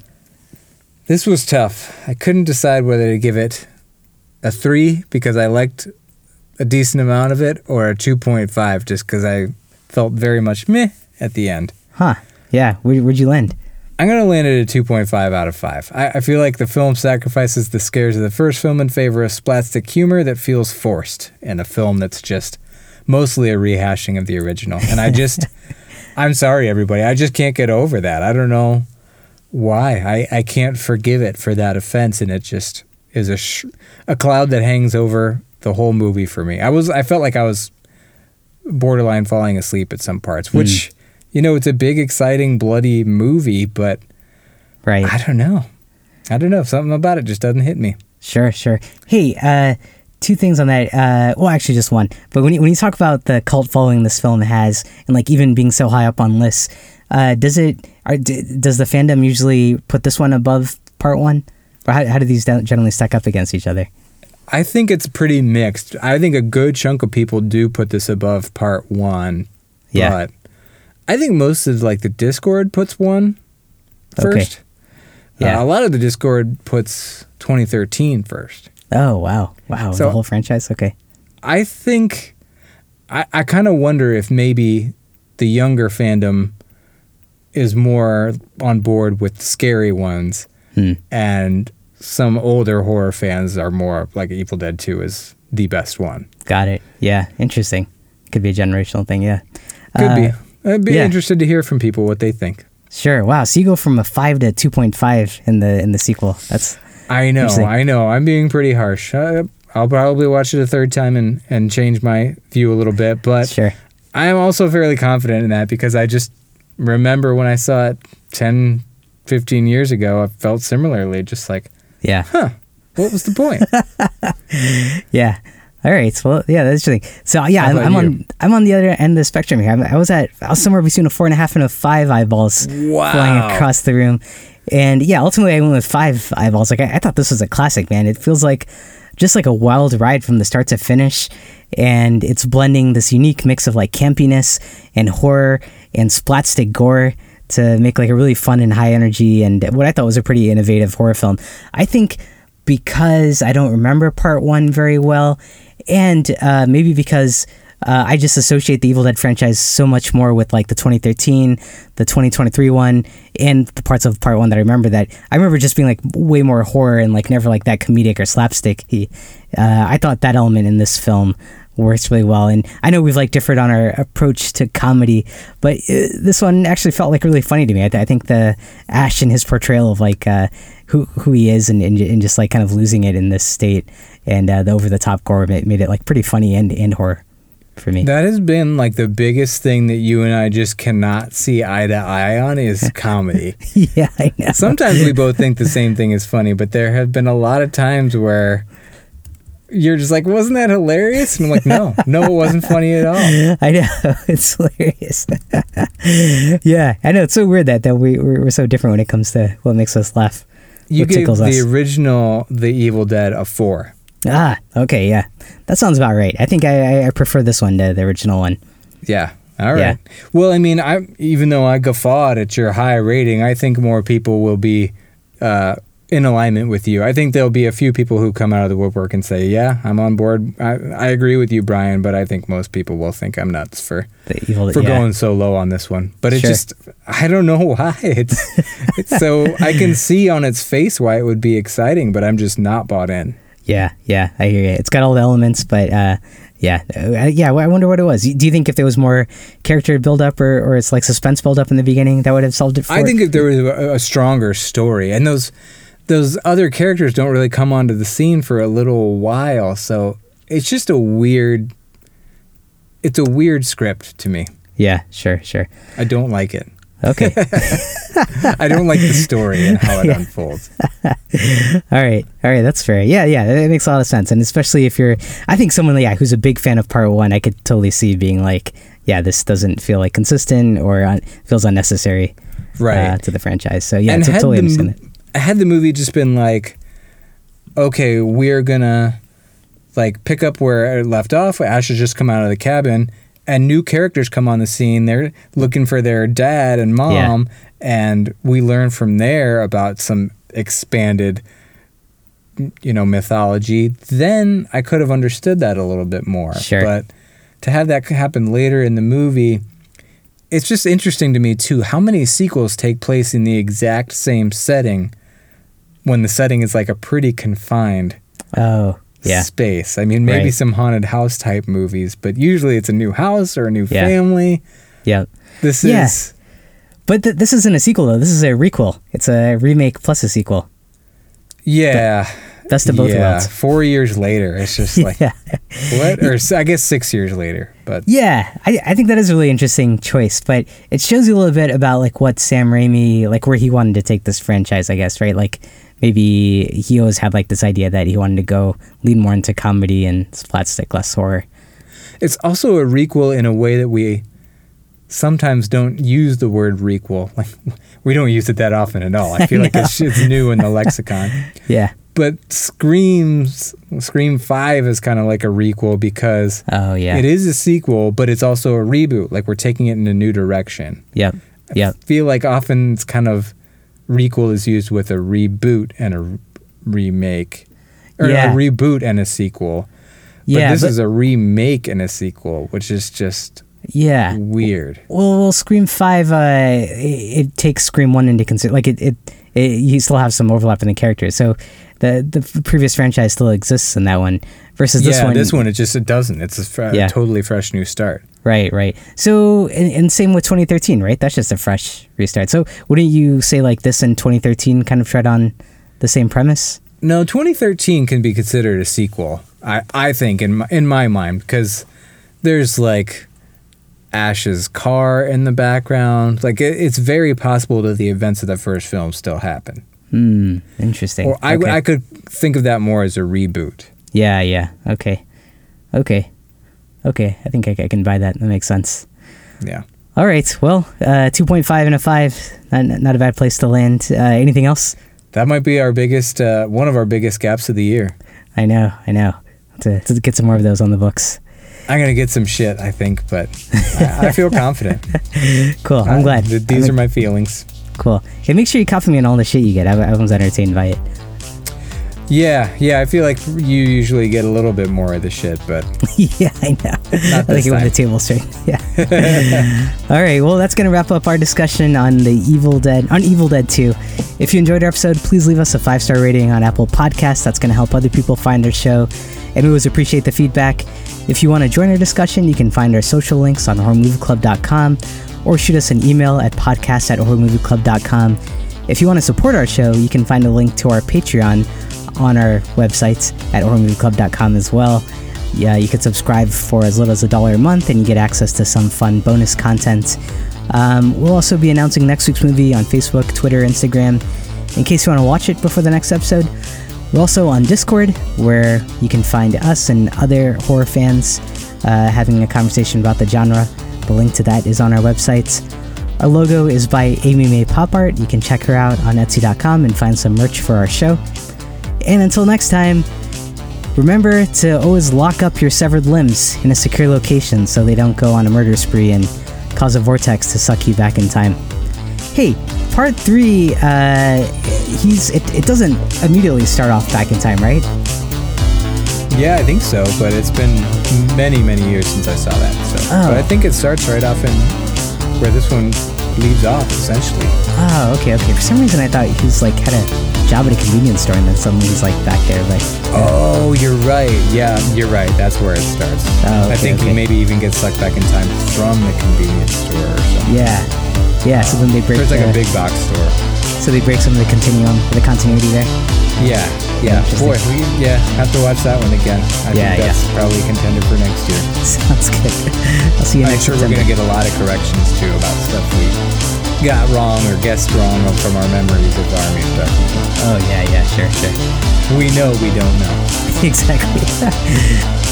This was tough. I couldn't decide whether to give it a three because I liked a decent amount of it, or a two point five just because I felt very much meh at the end. Huh. Yeah. Where, where'd you land? I'm gonna land it at a 2.5 out of five. I, I feel like the film sacrifices the scares of the first film in favor of splatstick humor that feels forced in a film that's just mostly a rehashing of the original. And I just, I'm sorry, everybody, I just can't get over that. I don't know why. I, I can't forgive it for that offense, and it just is a sh- a cloud that hangs over the whole movie for me. I was I felt like I was borderline falling asleep at some parts, which you know it's a big, exciting, bloody movie, but Right. I don't know. I don't know. Something about it just doesn't hit me. Sure, sure. Hey, uh, two things on that. Uh, well, actually, just one. But when you, when you talk about the cult following this film has, and like even being so high up on lists, uh, does it? Are, d- does the fandom usually put this one above part one, or how, how do these generally stack up against each other? I think it's pretty mixed. I think a good chunk of people do put this above part one. Yeah. But I think most of like the Discord puts one first. Okay. Yeah. Uh, a lot of the Discord puts 2013 first. Oh wow, wow, So- the whole franchise. Okay. I think I, I kind of wonder if maybe the younger fandom is more on board with scary ones Hmm. and some older horror fans are more like Evil Dead 2 is the best one. Got it. Yeah, interesting. Could be a generational thing. Yeah. Could Uh, be. I'd be yeah. interested to hear from people what they think. Sure. Wow. So you go from a five to two point five in the in the sequel. That's I know, I know. I'm being pretty harsh. Uh, I'll probably watch it a third time and, and change my view a little bit, but sure. I am also fairly confident in that because I just remember when I saw it 10, 15 years ago, I felt similarly, just like, Yeah. huh, what was the point? Yeah. All right. Well, yeah, that's interesting. So yeah, I'm, I'm on I'm on the other end of the spectrum here. I'm, I was at I was somewhere between a four and a half and a five eyeballs Wow. flying across the room, and yeah, ultimately I went with five eyeballs. Like I, I thought this was a classic, man. It feels like just like a wild ride from the start to finish, and it's blending this unique mix of like campiness and horror and splatstick gore to make like a really fun and high energy and what I thought was a pretty innovative horror film. I think because I don't remember part one very well, and uh, maybe because uh, I just associate the Evil Dead franchise so much more with like the 2013, the 2023 one, and the parts of part one that I remember that I remember just being like way more horror and like never like that comedic or slapstick. Uh, I thought that element in this film works really well, and I know we've like differed on our approach to comedy, but uh, this one actually felt like really funny to me. I, th- I think the Ash and his portrayal of like uh, who who he is and, and and just like kind of losing it in this state, and uh, the over the top gore made, made it like pretty funny and and horror for me. that has been like the biggest thing that you and I just cannot see eye to eye on is comedy. yeah, I know. Sometimes we both think the same thing is funny, but there have been a lot of times where you're just like, wasn't that hilarious? And I'm like, no, no, it wasn't funny at all. I know it's hilarious. yeah, I know it's so weird that that we we're, we're so different when it comes to what makes us laugh. You what gave the us. original The Evil Dead a four. Ah, okay, yeah, that sounds about right. I think I I, I prefer this one to the original one. Yeah. All right. Yeah. Well, I mean, I even though I guffawed at your high rating, I think more people will be uh, in alignment with you. I think there'll be a few people who come out of the woodwork and say, "Yeah, I'm on board. I, I agree with you, Brian." But I think most people will think I'm nuts for The evil for yeah. going so low on this one. But it Sure. just I don't know why. It's it's so I can see on its face why it would be exciting, but I'm just not bought in. Yeah, yeah, I hear you. It's got all the elements, but uh, yeah, uh, yeah. I wonder what it was. Do you think if there was more character build up or, or it's like suspense build up in the beginning, that would have solved it for I it? think if there was a, a stronger story, and those those other characters don't really come onto the scene for a little while, so it's just a weird. It's a weird script to me. Yeah, sure, sure. I don't like it. Okay. I don't like the story and how it Yeah. unfolds. all right, all right. That's fair. Yeah, yeah. It makes a lot of sense, and especially if you're, I think someone yeah who's a big fan of part one, I could totally see being like, yeah, this doesn't feel like consistent or un- feels unnecessary, Right. uh, to the franchise. So yeah, and to had totally the. Had the movie just been like, okay, we're gonna like pick up where it left off. Ash has just come out of the cabin, and new characters come on the scene. They're looking for their dad and mom, and we learn from there about some expanded, you know, mythology. Then I could have understood that a little bit more. Sure. But to have that happen later in the movie, it's just interesting to me too. How many sequels take place in the exact same setting when the setting is like a pretty confined Oh, yeah. space. I mean, maybe Right. some haunted house type movies, but usually it's a new house or a new Yeah. family. Yeah. This Yeah. is But th- this isn't a sequel though. This is a requel. It's a remake plus a sequel. yeah, Best of both yeah. worlds. Four years later, it's just like yeah. what? Or I guess six years later, but Yeah, I, I think that is a really interesting choice, but it shows you a little bit about like what Sam Raimi, like where he wanted to take this franchise, I guess, right? Like maybe he always had like this idea that he wanted to go lean more into comedy and slapstick, less horror. it's also a requel in a way that we sometimes don't use the word requel. Like we don't use it that often at all. I feel like it's, it's new in the lexicon. Yeah. But Screams, Scream Five is kind of like a requel because Oh yeah. it is a sequel, but it's also a reboot. Like we're taking it in a new direction. Yep. Yep. feel like often it's kind of requel is used with a reboot and a remake, or Yeah. a reboot and a sequel. But Yeah. this but- is a remake and a sequel, which is just yeah. weird. Well, well, Scream Five, uh, it, it takes Scream One into consider. Like it, it, it, you still have some overlap in the characters. So the the previous franchise still exists in that one. Versus this yeah, one, this one it just it doesn't. It's a fre- Yeah. totally fresh new start. Right, right. So, and, and same with 2013, right? That's just a fresh restart. So, wouldn't you say like this in 2013 kind of tread on the same premise? No, 2013 can be considered a sequel. I I think in my, in my mind because there's like Ash's car in the background. Like it, it's very possible that the events of the first film still happen. Hmm, interesting. Or I, Okay. I could think of that more as a reboot. yeah, yeah. Okay, okay, okay. I think I, I can buy that. That makes sense. Yeah. All right. Well, uh, 2.5 and a five. Not, not a bad place to land. Uh, anything else? That might be our biggest, uh, one of our biggest gaps of the year. I know, I know. To, to get some more of those on the books. I'm gonna get some shit, I think, but I, I feel confident. Cool. I'm Uh, glad. th- these I'm- are my feelings. cool. Hey, make sure you copy me on all the shit you get. I, I was entertained by it. Yeah, yeah. I feel like you usually get a little bit more of the shit, but yeah, I know. I like this it when the table straight. Yeah. All right. Well, that's gonna wrap up our discussion on the Evil Dead on Evil Dead 2. If you enjoyed our episode, please leave us a five star rating on Apple Podcasts. That's gonna help other people find our show, and we always appreciate the feedback. If you want to join our discussion, you can find our social links on horrormovieclub.com or shoot us an email at podcast at horrormovieclub.com. If you want to support our show, you can find a link to our Patreon on our website at horrormovieclub.com as well. Yeah, you could subscribe for as little as a dollar a month and you get access to some fun bonus content. Um, we'll also be announcing next week's movie on Facebook, Twitter, Instagram. In case you want to watch it before the next episode, we're also on Discord where you can find us and other horror fans uh, having a conversation about the genre. The link to that is on our website. Our logo is by Amy May Pop Art. You can check her out on Etsy.com and find some merch for our show. And until next time, remember to always lock up your severed limbs in a secure location so they don't go on a murder spree and cause a vortex to suck you back in time. Hey, part three, uh, he's it, it doesn't immediately start off back in time, right? yeah, I think so. But it's been many, many years since I saw that. So, Oh. but I think it starts right off in where this one leaves off, essentially. Oh, okay, okay. For some reason, I thought he was like had a job at a convenience store and then suddenly he's like back there, but Oh, you're right. Yeah, you're right. That's where it starts. Oh, I think okay. he maybe even gets sucked back in time from the convenience store or something. yeah, yeah. So then they break. It's like the, a big box store. so they break some of the continuum, the continuity there. Yeah, yeah. Boy, we yeah have to watch that one again. I Yeah, think that's probably a contender for next year. Sounds good. I'll see you I'm next sure we're gonna get a lot of corrections too about stuff we got wrong or guessed wrong from our memories of army stuff. Oh yeah, yeah, sure, sure. We know we don't know. exactly.